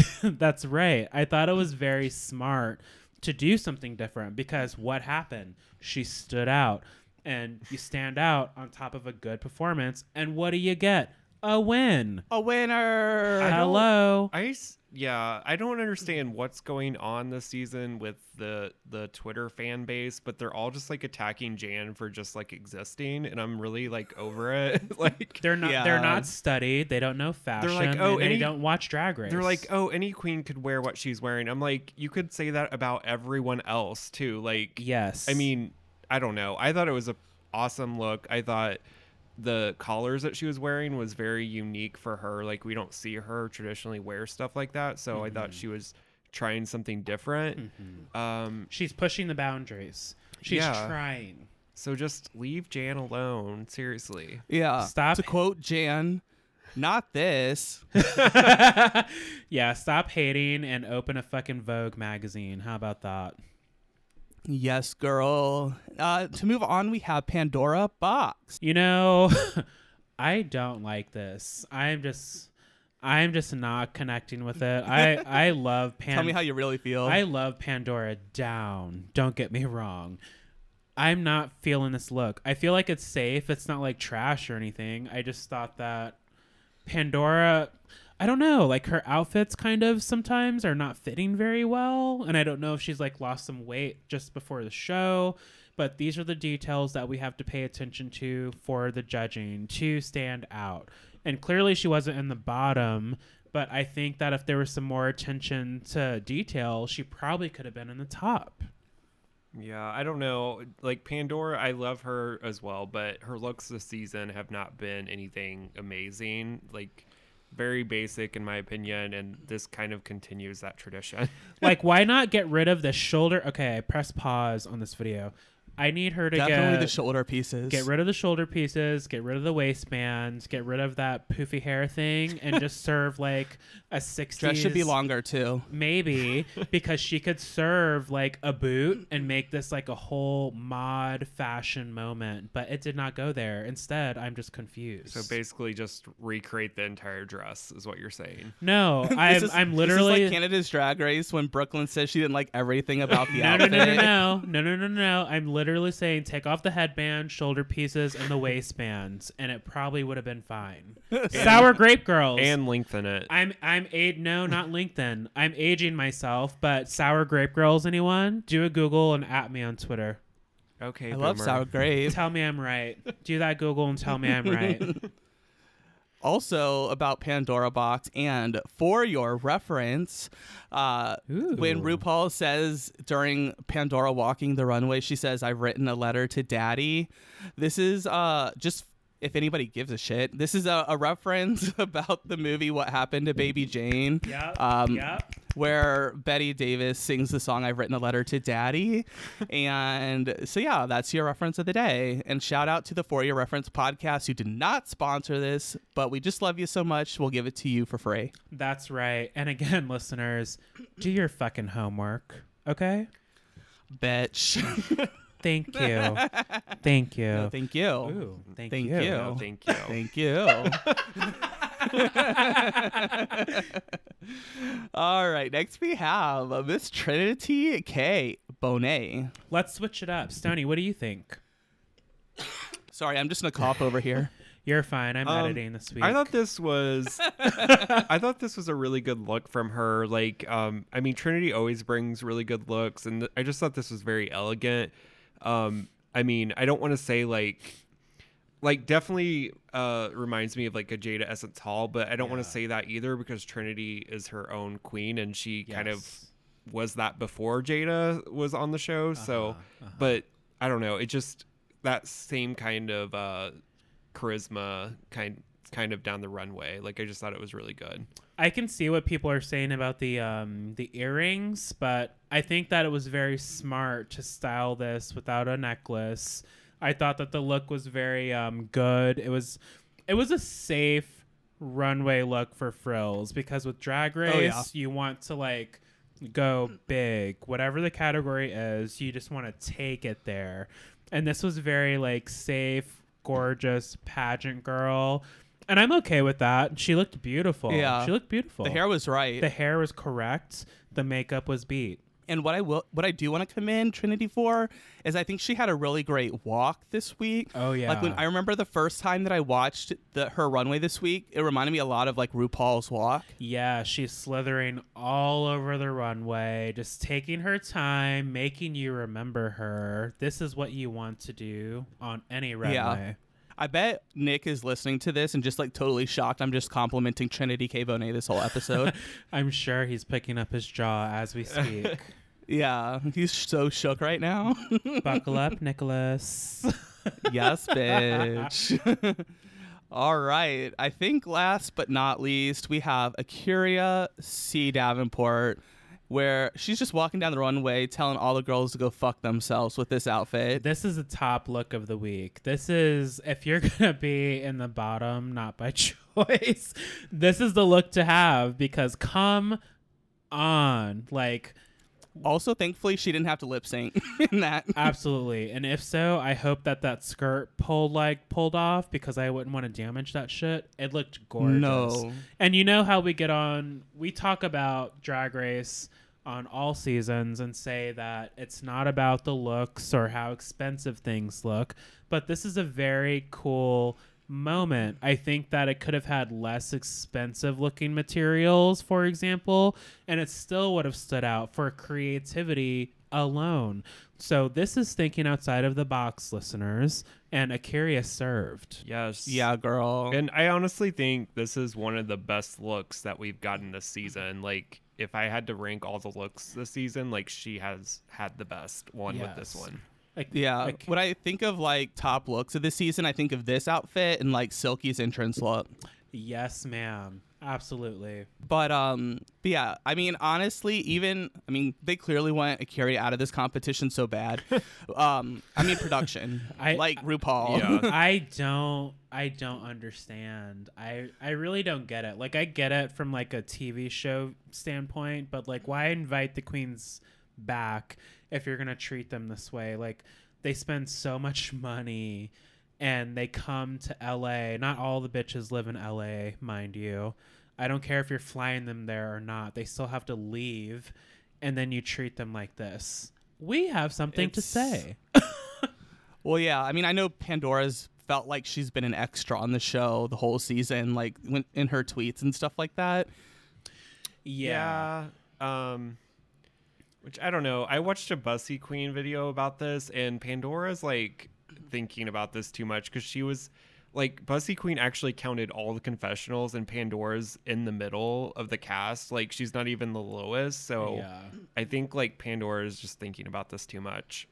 [SPEAKER 2] that's right. I thought it was very smart to do something different because what happened? She stood out. And you stand out on top of a good performance. And what do you get? A win.
[SPEAKER 3] A winner.
[SPEAKER 4] I don't-
[SPEAKER 2] Hello.
[SPEAKER 4] I s- yeah, I don't understand what's going on this season with the the Twitter fan base, but they're all just like attacking Jan for just like existing, and I'm really like over it. like
[SPEAKER 2] They're not.
[SPEAKER 3] Yeah.
[SPEAKER 2] They're not studied. They don't know fashion.
[SPEAKER 4] like, oh,
[SPEAKER 2] and they don't watch Drag Race.
[SPEAKER 4] they're like, oh, any queen could wear what she's wearing. I'm like, you could say that about everyone else too. Like,
[SPEAKER 2] yes.
[SPEAKER 4] I mean, I don't know. I thought it was a awesome look. I thought the collars that she was wearing was very unique for her. Like, we don't see her traditionally wear stuff like that. So I
[SPEAKER 2] Mm-hmm.
[SPEAKER 4] thght she was trying something different. Um,
[SPEAKER 2] she's pushing the boundaries. She's
[SPEAKER 4] Yeah.
[SPEAKER 2] trying.
[SPEAKER 4] so just leave Jan alone. Seriously.
[SPEAKER 3] Yeah.
[SPEAKER 2] Stop.
[SPEAKER 3] To quote Jan, not this.
[SPEAKER 2] yeah. Stop hating and open a fucking Vogue magazine. How about that?
[SPEAKER 3] Yes, girl. Uh, to move on, we have Pandora Boxx.
[SPEAKER 2] You know, I don't like this. I'm just I'm just not connecting with it. I I love Pan
[SPEAKER 3] Tell me how you really feel.
[SPEAKER 2] I love Pandora down. Don't get me wrong. I'm not feeling this look. I feel like it's safe. It's not like trash or anything. I just thought that Pandora I don't know, like her outfits kind of sometimes are not fitting very well, and I don't know if she's like lost some weight just before the show, but these are the details that we have to pay attention to for the judging to stand out. And clearly she wasn't in the bottom, but I think that if there was some more attention to detail, she probably could have been in the top.
[SPEAKER 4] Yeah, I don't know. Like Pandora, I love her as well, but her looks this season have not been anything amazing. Like very basic in my opinion, and this kind of continues that tradition.
[SPEAKER 2] like why not get rid of the shoulder okay I press pause on this video i need her to
[SPEAKER 3] Definitely
[SPEAKER 2] get
[SPEAKER 3] the shoulder pieces.
[SPEAKER 2] get rid of the shoulder pieces get rid of the waistbands get rid of that poofy hair thing and just serve like a 60s
[SPEAKER 3] Dress should be longer too.
[SPEAKER 2] maybe because she could serve like a boot and make this like a whole mod fashion moment but it did not go there instead i'm just confused
[SPEAKER 4] so basically, just recreate the entire dress is what you're saying.
[SPEAKER 2] no i'm,
[SPEAKER 3] is-
[SPEAKER 2] I'm
[SPEAKER 3] this is
[SPEAKER 2] literally
[SPEAKER 3] like Canada's Drag Race when Brooke Lynn says she didn't like everything about the
[SPEAKER 2] no, no,
[SPEAKER 3] outfit.
[SPEAKER 2] no, no, no, no, no, no, no. I'm literally literally saying take off the headband, shoulder pieces, and the waistbands, and it probably would have been fine. Sour grape girls.
[SPEAKER 4] and lengthen it.
[SPEAKER 2] I'm I'm a no, not lengthen. I'm aging myself, but sour grape girls. Anyone? Do a Google and at me on Twitter.
[SPEAKER 4] okay,
[SPEAKER 3] I love sour grape.
[SPEAKER 2] Tell me I'm right. Do that Google and tell me I'm right.
[SPEAKER 3] also about Pandora Boxx, and for your reference, uh, when RuPaul says during Pandora walking the runway, she says, "I've written a letter to Daddy." This is uh, just. If anybody gives a shit, this is a, a reference about the movie "What Happened to Baby Jane."
[SPEAKER 2] Yep.
[SPEAKER 3] Um,
[SPEAKER 2] yep.
[SPEAKER 3] where Bette Davis sings the song I've written a letter to daddy. And so yeah, that's your reference of the day. And shout out to the For Your Reference podcast who did not sponsor this, but we just love you so much. We'll give it to you for free.
[SPEAKER 2] That's right. And again, listeners, do your fucking homework. Okay?
[SPEAKER 3] Bitch.
[SPEAKER 2] Thank you. Thank you.
[SPEAKER 3] No, thank you.
[SPEAKER 2] Ooh, thank,
[SPEAKER 3] Thank
[SPEAKER 2] you.
[SPEAKER 3] you.
[SPEAKER 4] No, thank you.
[SPEAKER 3] Thank you. All right, next we have Miss Trinity K. Bonet.
[SPEAKER 2] Let's switch it up. Stony, what do you think?
[SPEAKER 3] Sorry, I'm just gonna cough over here.
[SPEAKER 2] You're fine. I'm
[SPEAKER 4] Um,
[SPEAKER 2] editing this week.
[SPEAKER 4] I thought this was I thought this was a really good look from her. Like um I mean Trinity always brings really good looks and th- I just thought this was very elegant. Um I mean, I don't want to say like like definitely uh reminds me of like a Jada Essence Hall, but I don't want to say that either because Trinity is her own queen and she kind of was that before Jada was on the show. So
[SPEAKER 2] Uh-huh, uh-huh.
[SPEAKER 4] but I don't know. It just that same kind of uh, charisma kind kind of down the runway. Like I just thought it was really good.
[SPEAKER 2] I can see what people are saying about the um the earrings, but I think that it was very smart to style this without a necklace. I thought that the look was very um good. It was it was a safe runway look for frills because with drag race
[SPEAKER 3] Oh, yeah.
[SPEAKER 2] you want to like go big. Whatever the category is, you just want to take it there. And this was very like safe, gorgeous pageant girl. And I'm okay with that. She looked beautiful.
[SPEAKER 3] Yeah.
[SPEAKER 2] She looked beautiful.
[SPEAKER 3] The hair was right.
[SPEAKER 2] the hair was correct. The makeup was beat.
[SPEAKER 3] And what I will, what I do want to commend Trinity for is I think she had a really great walk this week.
[SPEAKER 2] Oh, yeah,
[SPEAKER 3] Like when. I remember the first time that I watched the, her runway this week, it reminded me a lot of like RuPaul's walk.
[SPEAKER 2] Yeah, she's slithering all over the runway, just taking her time, making you remember her. This is what you want to do on any runway.
[SPEAKER 3] I bet Nick is listening to this and just like totally shocked. I'm just complimenting Trinity K. Bonet this whole episode.
[SPEAKER 2] I'm sure he's picking up his jaw as we speak.
[SPEAKER 3] yeah, he's so shook right now.
[SPEAKER 2] Buckle up, Nicholas.
[SPEAKER 3] yes, bitch. All right. I think last but not least, we have A'keria C. Davenport, where she's just walking down the runway telling all the girls to go fuck themselves with this outfit.
[SPEAKER 2] This is the top look of the week. This is if you're gonna be in the bottom, not by choice. This is the look to have because come on, like
[SPEAKER 3] Also, thankfully, she didn't have to lip sync in that.
[SPEAKER 2] absolutely. And if so, I hope that that skirt pulled like pulled off because I wouldn't want to damage that shit. It looked gorgeous.
[SPEAKER 3] No.
[SPEAKER 2] And you know how we get on, we talk about Drag Race on all seasons and say that it's not about the looks or how expensive things look, but this is a very cool moment. I think that it could have had less expensive looking materials, for example, and it still would have stood out for creativity alone. So this is thinking outside of the box, listeners, and A'keria served.
[SPEAKER 4] Yes.
[SPEAKER 3] Yeah, girl.
[SPEAKER 4] And I honestly think this is one of the best looks that we've gotten this season. Like if I had to rank all the looks this season, like she has had the best one with this one.
[SPEAKER 2] Like,
[SPEAKER 3] yeah,
[SPEAKER 2] like-
[SPEAKER 3] when I think of like top looks of this season, I think of this outfit and like Silky's entrance look.
[SPEAKER 2] yes, ma'am. Absolutely.
[SPEAKER 3] But um, but yeah, I mean, honestly, even I mean, they clearly want A'keria out of this competition so bad. um, I mean, production,
[SPEAKER 2] I-
[SPEAKER 3] like RuPaul.
[SPEAKER 4] Yeah.
[SPEAKER 2] I don't I don't understand. I I really don't get it. Like I get it from like a TV show standpoint, but like why invite the queens back if you're going to treat them this way? Like they spend so much money and they come to LA. Not all the bitches live in LA, mind you. I don't care if you're flying them there or not. They still have to leave and then you treat them like this. We have something to say.
[SPEAKER 3] Well, yeah. I mean, I know Pandora's felt like she's been an extra on the show the whole season, like when, in her tweets and stuff like that.
[SPEAKER 4] Yeah. Um which I don't know. I watched a Bussy Queen video about this and Pandora's like thinking about this too much cuz she was like Bussy Queen actually counted all the confessionals and Pandora's in the middle of the cast. Like she's not even the lowest. So
[SPEAKER 2] Yeah.
[SPEAKER 4] I think like Pandora is just thinking about this too much.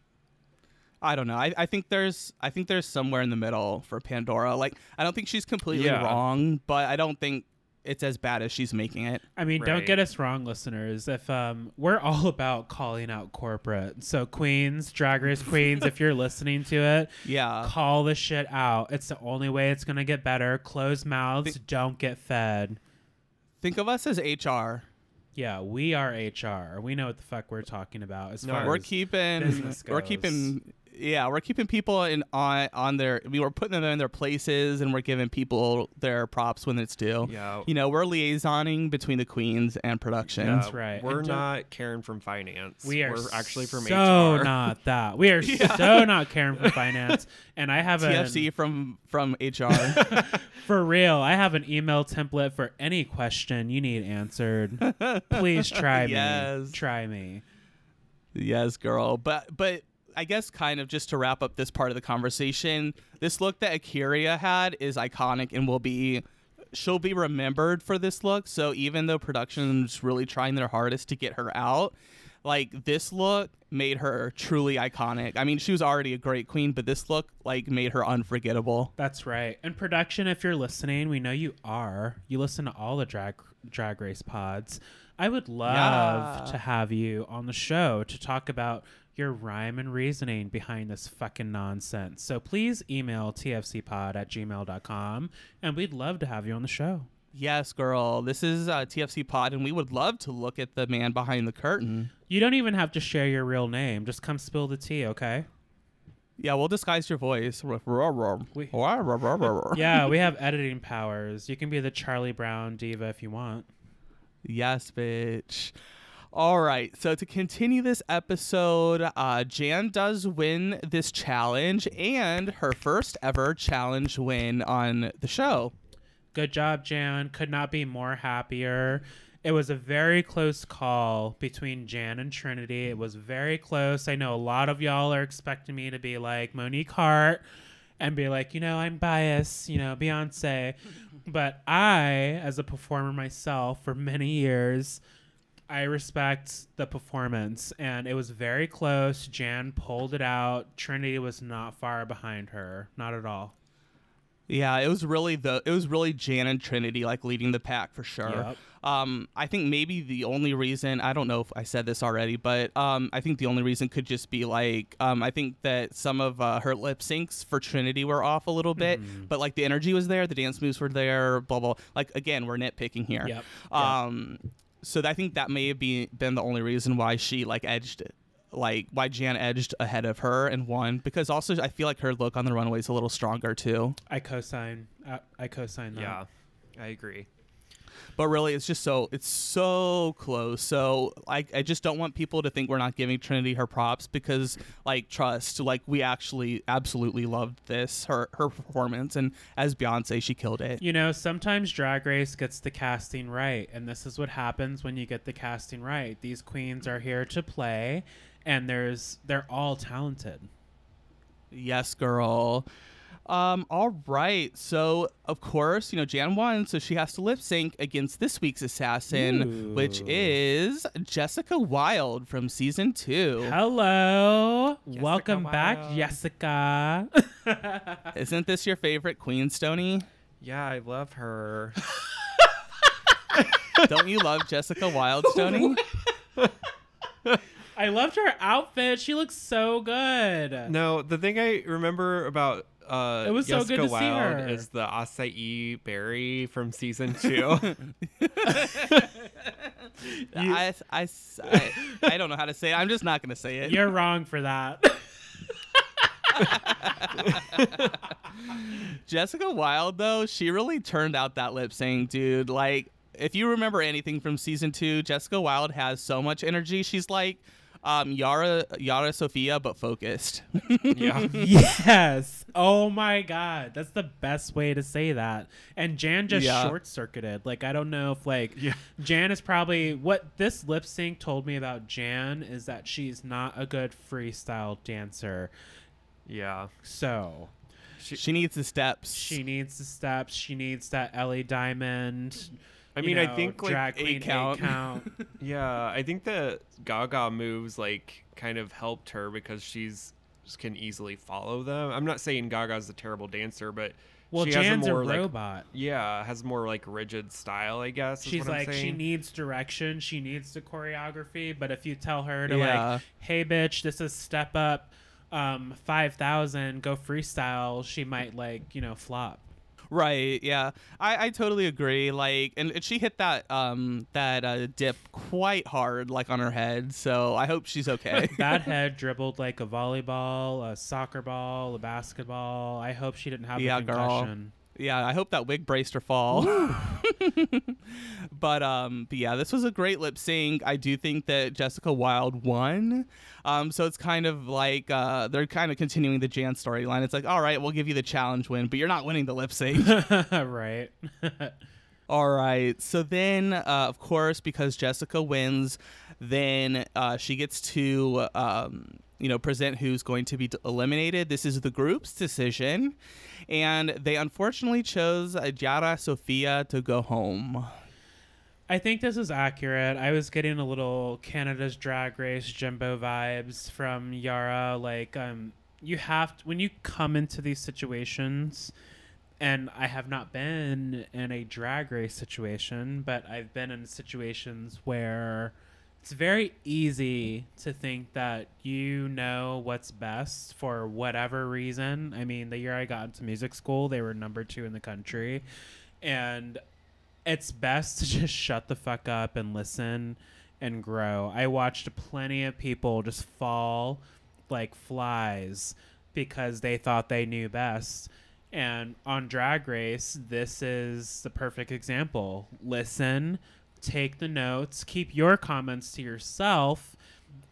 [SPEAKER 3] I don't know. I, I think there's I think there's somewhere in the middle for Pandora. Like I don't think she's completely
[SPEAKER 4] Yeah.
[SPEAKER 3] wrong, but I don't think it's as bad as she's making it.
[SPEAKER 2] I mean, don't get us wrong, listeners. If um, we're all about calling out corporate, so queens, drag race queens, if you're listening to it,
[SPEAKER 3] Yeah.
[SPEAKER 2] call the shit out. It's the only way it's gonna get better. Closed mouths don't get fed.
[SPEAKER 3] Think of us as HR.
[SPEAKER 2] Yeah, we are HR. We know what the fuck we're talking about. As
[SPEAKER 4] No,
[SPEAKER 2] far
[SPEAKER 3] We're
[SPEAKER 2] as
[SPEAKER 3] keeping
[SPEAKER 2] business
[SPEAKER 3] we're keeping yeah, we're keeping people in on on their we were putting them in their places and we're giving people their props when it's due.
[SPEAKER 4] Yeah.
[SPEAKER 3] You know, we're liaisoning between the queens and production.
[SPEAKER 2] That's right.
[SPEAKER 4] We're
[SPEAKER 2] And don't-
[SPEAKER 4] not Karen from finance.
[SPEAKER 2] we are
[SPEAKER 4] We're actually from
[SPEAKER 2] so
[SPEAKER 4] HR.
[SPEAKER 2] not that. We are so not caring for finance. And I have a
[SPEAKER 3] TFC from from HR.
[SPEAKER 2] For real, I have an email template for any question you need answered. Please try
[SPEAKER 3] Yes.
[SPEAKER 2] me. Try me.
[SPEAKER 3] yes, girl. But but I guess kind of just to wrap up this part of the conversation, this look that A'keria had is iconic and will be she'll be remembered for this look. So even though production's really trying their hardest to get her out, like this look made her truly iconic. I mean, she was already a great queen, but this look like made her unforgettable.
[SPEAKER 2] That's right. And production, if you're listening, we know you are. You listen to all the drag drag race pods. I would love
[SPEAKER 3] Yeah.
[SPEAKER 2] to have you on the show to talk about your rhyme and reasoning behind this fucking nonsense. So please email tfcpod at gmail.com and we'd love to have you on the show.
[SPEAKER 3] Yes, girl. This is uh, TFC Pod, and we would love to look at the man behind the curtain.
[SPEAKER 2] You don't even have to share your real name. Just come spill the tea, okay?
[SPEAKER 3] Yeah, we'll disguise your voice.
[SPEAKER 2] We-
[SPEAKER 3] yeah.
[SPEAKER 2] Yeah, we have editing powers. You can be the Charlie Brown diva if you want.
[SPEAKER 3] Yes, bitch. All right. So to continue this episode, uh, Jan does win this challenge and her first ever challenge win on the show.
[SPEAKER 2] Good job, Jan. Could not be more happier. It was a very close call between Jan and Trinity. It was very close. I know a lot of y'all are expecting me to be like Monique Heart and be like, you know, I'm biased, you know, Beyonce. But I, as a performer myself for many years, I respect the performance, and it was very close. Jan pulled it out. Trinity was not far behind her, not at all.
[SPEAKER 3] Yeah, it was really the it was really Jan and Trinity like leading the pack for sure.
[SPEAKER 2] Yep.
[SPEAKER 3] Um, I think maybe the only reason I don't know if I said this already, but um, I think the only reason could just be like um, I think that some of uh, her lip syncs for Trinity were off a little bit,
[SPEAKER 2] Mm-hmm.
[SPEAKER 3] but like the energy was there, the dance moves were there, blah blah. Like again, we're nitpicking here.
[SPEAKER 2] Yep.
[SPEAKER 3] Um, so I think that may have be, been the only reason why she like edged it. Like why Jan edged ahead of her and won because also I feel like her look on the runway is a little stronger too.
[SPEAKER 2] I co-sign. I, I co-sign that.
[SPEAKER 4] Yeah, I agree.
[SPEAKER 3] But really it's just so it's so close. So I, I just don't want people to think we're not giving trinity her props because like trust like we actually absolutely loved this her her performance. And as beyonce she killed it.
[SPEAKER 2] You know, sometimes Drag Race gets the casting right, and this is what happens when you get the casting right. These queens are here to play, and there's they're all talented.
[SPEAKER 3] yes girl um all right so of course you know jan won so she has to lip sync against this week's assassin which is jessica wild from season two
[SPEAKER 2] Hello,
[SPEAKER 4] Jessica
[SPEAKER 2] welcome back, Jessica.
[SPEAKER 3] isn't this your favorite queen stony
[SPEAKER 4] Yeah, I love her.
[SPEAKER 3] don't you love jessica wild stony
[SPEAKER 2] I loved her outfit. She looks so good.
[SPEAKER 4] No, the thing I remember about uh,
[SPEAKER 2] It was so good to see her.
[SPEAKER 4] is the acai berry from season two.
[SPEAKER 3] I, I, I, I don't know how to say it. I'm just not going to say it.
[SPEAKER 2] You're wrong for that.
[SPEAKER 3] Jessica Wild, though, she really turned out that lip sync, dude. Like, if you remember anything from season two, Jessica Wild has so much energy. She's like um, Yara Yara Sofia, but focused.
[SPEAKER 4] Yeah.
[SPEAKER 2] yes. Oh my god, that's the best way to say that. And Jan just
[SPEAKER 3] Yeah.
[SPEAKER 2] short circuited. Like I don't know if like
[SPEAKER 4] Yeah.
[SPEAKER 2] Jan is probably what this lip sync told me about Jan is that she's not a good freestyle dancer.
[SPEAKER 4] Yeah.
[SPEAKER 2] So
[SPEAKER 3] she needs the steps.
[SPEAKER 2] she needs the steps. She needs that Ellie Diamond.
[SPEAKER 4] I
[SPEAKER 2] you
[SPEAKER 4] mean, I think like
[SPEAKER 2] drag
[SPEAKER 3] eight
[SPEAKER 2] queen eight
[SPEAKER 3] count.
[SPEAKER 2] count.
[SPEAKER 4] Yeah, I think the Gaga moves like kind of helped her because she's just can easily follow them. I'm not saying Gaga's a terrible dancer, but
[SPEAKER 2] well,
[SPEAKER 4] she
[SPEAKER 2] Jan's
[SPEAKER 4] has a
[SPEAKER 2] a
[SPEAKER 4] more like
[SPEAKER 2] robot.
[SPEAKER 4] yeah has more like rigid style. I guess is
[SPEAKER 2] She's
[SPEAKER 4] what I'm
[SPEAKER 2] like she needs direction, she needs the choreography, but if you tell her to
[SPEAKER 3] Yeah.
[SPEAKER 2] like, "Hey bitch, this is step up um 5000, go freestyle," she might like, you know, flop.
[SPEAKER 3] Right. Yeah. I, I totally agree. Like, and, and she hit that um that uh, dip quite hard, like on her head. So I hope she's okay.
[SPEAKER 2] That head dribbled like a volleyball, a soccer ball, a basketball. I hope she didn't have
[SPEAKER 3] Yeah,
[SPEAKER 2] a
[SPEAKER 3] girl. Yeah. I hope that wig braced her fall. but um, but yeah, this was a great lip sync. I do think that Jessica Wild won. Um, so it's kind of like uh, they're kind of continuing the Jan storyline. It's like, all right, we'll give you the challenge win, but you're not winning the lip sync.
[SPEAKER 2] right.
[SPEAKER 3] All right. So then, uh, of course, because Jessica wins, then uh, she gets to, um, you know, present who's going to be eliminated. This is the group's decision, and they unfortunately chose uh, Yara Sofia to go home.
[SPEAKER 2] I think this is accurate. I was getting a little Canada's Drag Race Jimbo vibes from Yara. Like, um, you have to, when you come into these situations, and I have not been in a drag race situation, but I've been in situations where it's very easy to think that you know what's best for whatever reason. I mean, the year I got into music school, they were number two in the country. And it's best to just shut the fuck up and listen and grow. I watched plenty of people just fall like flies because they thought they knew best. And on Drag Race, this is the perfect example. Listen, take the notes, keep your comments to yourself,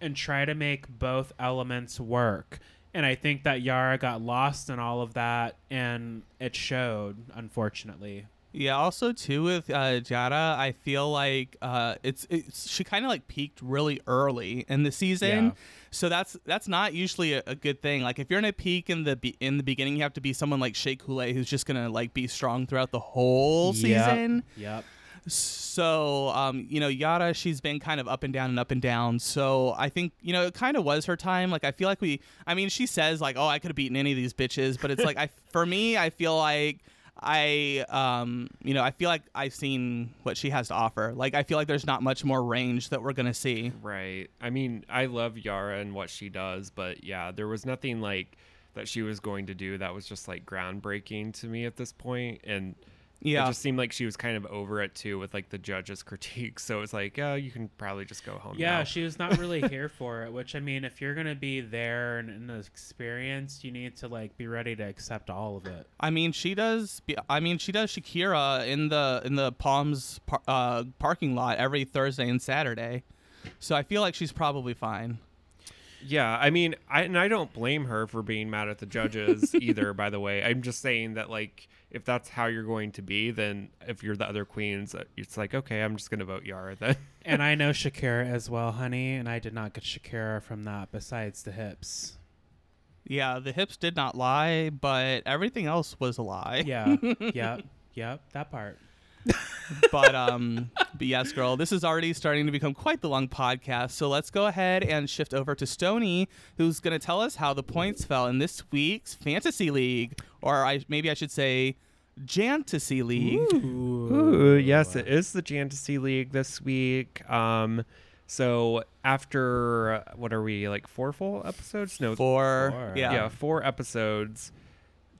[SPEAKER 2] and try to make both elements work. And I think that Yara got lost in all of that, and it showed, unfortunately.
[SPEAKER 3] Yeah. Also, too, with uh, Jada, I feel like uh, it's, it's she kind of like peaked really early in the season.
[SPEAKER 2] Yeah.
[SPEAKER 3] So that's that's not usually a, a good thing. Like if you're in a peak in the be- in the beginning, you have to be someone like Shea Coulee who's just gonna like be strong throughout the whole
[SPEAKER 2] Yep.
[SPEAKER 3] season.
[SPEAKER 2] Yep.
[SPEAKER 3] So um, you know, Yara, she's been kind of up and down and up and down. So I think you know it kind of was her time. Like I feel like we, I mean, she says like, oh, I could have beaten any of these bitches, but it's like I for me, I feel like. I um you know I feel like I've seen what she has to offer. Like I feel like there's not much more range that we're gonna see.
[SPEAKER 4] Right. I mean, I love Yara and what she does, but yeah, there was nothing like that she was going to do that was just like groundbreaking to me at this point and
[SPEAKER 3] Yeah,
[SPEAKER 4] it just seemed like she was kind of over it too with like the judges critiques so it's like oh, you can probably just go home
[SPEAKER 2] Yeah,
[SPEAKER 4] now.
[SPEAKER 2] she was not really here for it. Which I mean, if you're gonna be there and in the experience, you need to like be ready to accept all of it.
[SPEAKER 3] I mean, she does. I mean, she does Shakira in the in the Palms par- uh, parking lot every Thursday and Saturday. So I feel like she's probably fine.
[SPEAKER 4] Yeah, I mean, I and I don't blame her for being mad at the judges either. By the way, I'm just saying that like if that's how you're going to be, then if you're the other queens, uh, it's like okay, I'm just gonna vote Yara then.
[SPEAKER 2] And I know Shakira as well, honey, and I did not get Shakira from that. Besides the hips.
[SPEAKER 3] Yeah, the hips did not lie, but everything else was a lie.
[SPEAKER 2] Yeah. yep. Yep. That part.
[SPEAKER 3] But um, but yes, girl, this is already starting to become quite the long podcast. So let's go ahead and shift over to Stony, who's going to tell us how the points fell in this week's Fantasy League, or I maybe I should say, Jantasy League.
[SPEAKER 4] Ooh, yes, it is the Fantasy League this week. Um, so after uh, what are we like four full episodes? No,
[SPEAKER 3] For
[SPEAKER 2] Four.
[SPEAKER 3] yeah,
[SPEAKER 4] yeah, four episodes.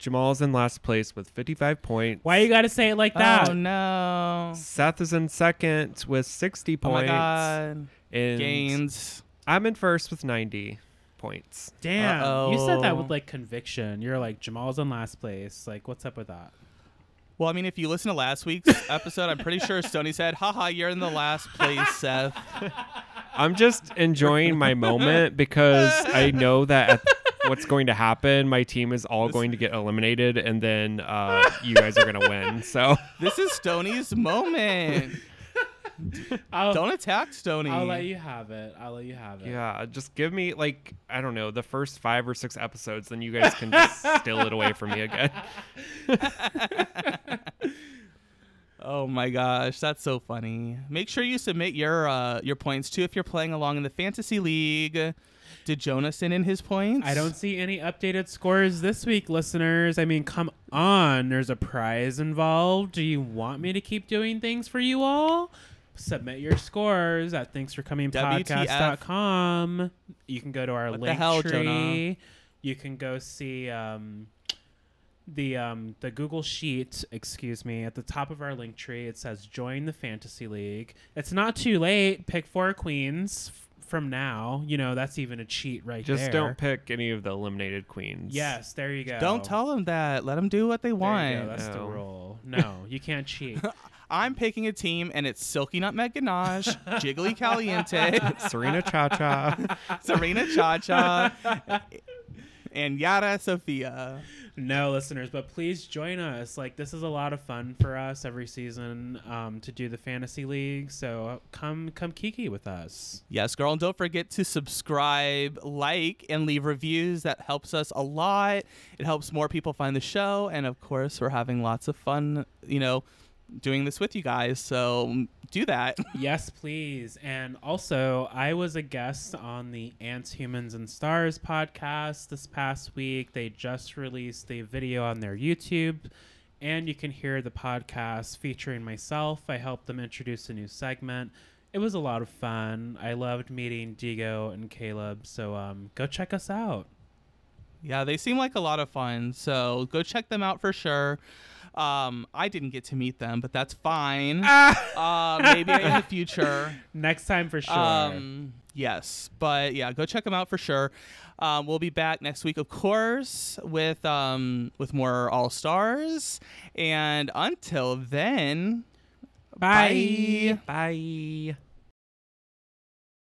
[SPEAKER 4] Jamal's in last place with 55 points.
[SPEAKER 2] Why you gotta say it like oh, that?
[SPEAKER 3] Oh no!
[SPEAKER 4] Seth is in second with 60 points.
[SPEAKER 3] Oh my
[SPEAKER 4] points.
[SPEAKER 3] god!
[SPEAKER 4] And
[SPEAKER 3] Gains.
[SPEAKER 4] I'm in first with 90 points.
[SPEAKER 2] Damn. You said that with like conviction. You're like Jamal's in last place. Like, what's up with that?
[SPEAKER 3] Well, I mean, if you listen to last week's episode, I'm pretty sure Stony said, "Haha, you're in the last place, Seth."
[SPEAKER 4] I'm just enjoying my moment because I know that at what's going to happen. My team is all going to get eliminated, and then uh, you guys are gonna win. So
[SPEAKER 3] This is Stony's moment.
[SPEAKER 2] I'll,
[SPEAKER 3] Don't attack Stony.
[SPEAKER 2] I'll let you have it. I'll let you have it.
[SPEAKER 4] yeah, just give me like I don't know the first five or six episodes, then you guys can just steal it away from me again.
[SPEAKER 3] Oh my gosh, that's so funny. Make sure you submit your uh, your points too if you're playing along in the fantasy league. Did Jonas send in his points?
[SPEAKER 2] I don't see any updated scores this week, listeners. I mean, come on. There's a prize involved. Do you want me to keep doing things for you all? Submit your scores at thanksforcomingpodcast.com. You can go to our
[SPEAKER 3] What
[SPEAKER 2] link
[SPEAKER 3] hell,
[SPEAKER 2] tree.
[SPEAKER 3] Jonah?
[SPEAKER 2] You can go see um, the um, the Google Sheet, excuse me, at the top of our link tree. It says join the fantasy league. It's not too late. Pick four queens from now. You know, that's even a cheat right
[SPEAKER 4] Just
[SPEAKER 2] there.
[SPEAKER 4] don't pick any of the eliminated queens.
[SPEAKER 2] Yes, there you go.
[SPEAKER 3] Don't tell them that. Let them do what they
[SPEAKER 2] There you
[SPEAKER 3] want.
[SPEAKER 2] go. That's the
[SPEAKER 4] No.
[SPEAKER 2] rule. No, you can't cheat.
[SPEAKER 3] I'm picking a team, and it's Silky Nutmeg Ganache, Jiggly Caliente,
[SPEAKER 4] Serena Cha Cha.
[SPEAKER 3] Serena Cha Cha, and Yara Sofia.
[SPEAKER 2] no, listeners, but please join us. Like this is a lot of fun for us every season um, to do the fantasy league. So come, come kiki with us.
[SPEAKER 3] Yes, girl, and don't forget to subscribe, like, and leave reviews. That helps us a lot. It helps more people find the show, and of course, we're having lots of fun. You know, doing this with you guys. So mm, do that.
[SPEAKER 2] yes, please. And also, I was a guest on the Ants, Humans, and Stars podcast this past week. They just released a video on their YouTube, and you can hear the podcast featuring myself. I helped them introduce a new segment. It was a lot of fun. I loved meeting Digo and Caleb. So um, go check us out.
[SPEAKER 3] Yeah, they seem like a lot of fun. So go check them out for sure. Um, I didn't get to meet them, but that's fine. uh, maybe in the future.
[SPEAKER 2] Next time for sure.
[SPEAKER 3] Um, yes, but yeah, go check them out for sure. Um, we'll be back next week, of course, with um, with more All Stars. And until then,
[SPEAKER 2] Bye.
[SPEAKER 3] bye.
[SPEAKER 4] Bye.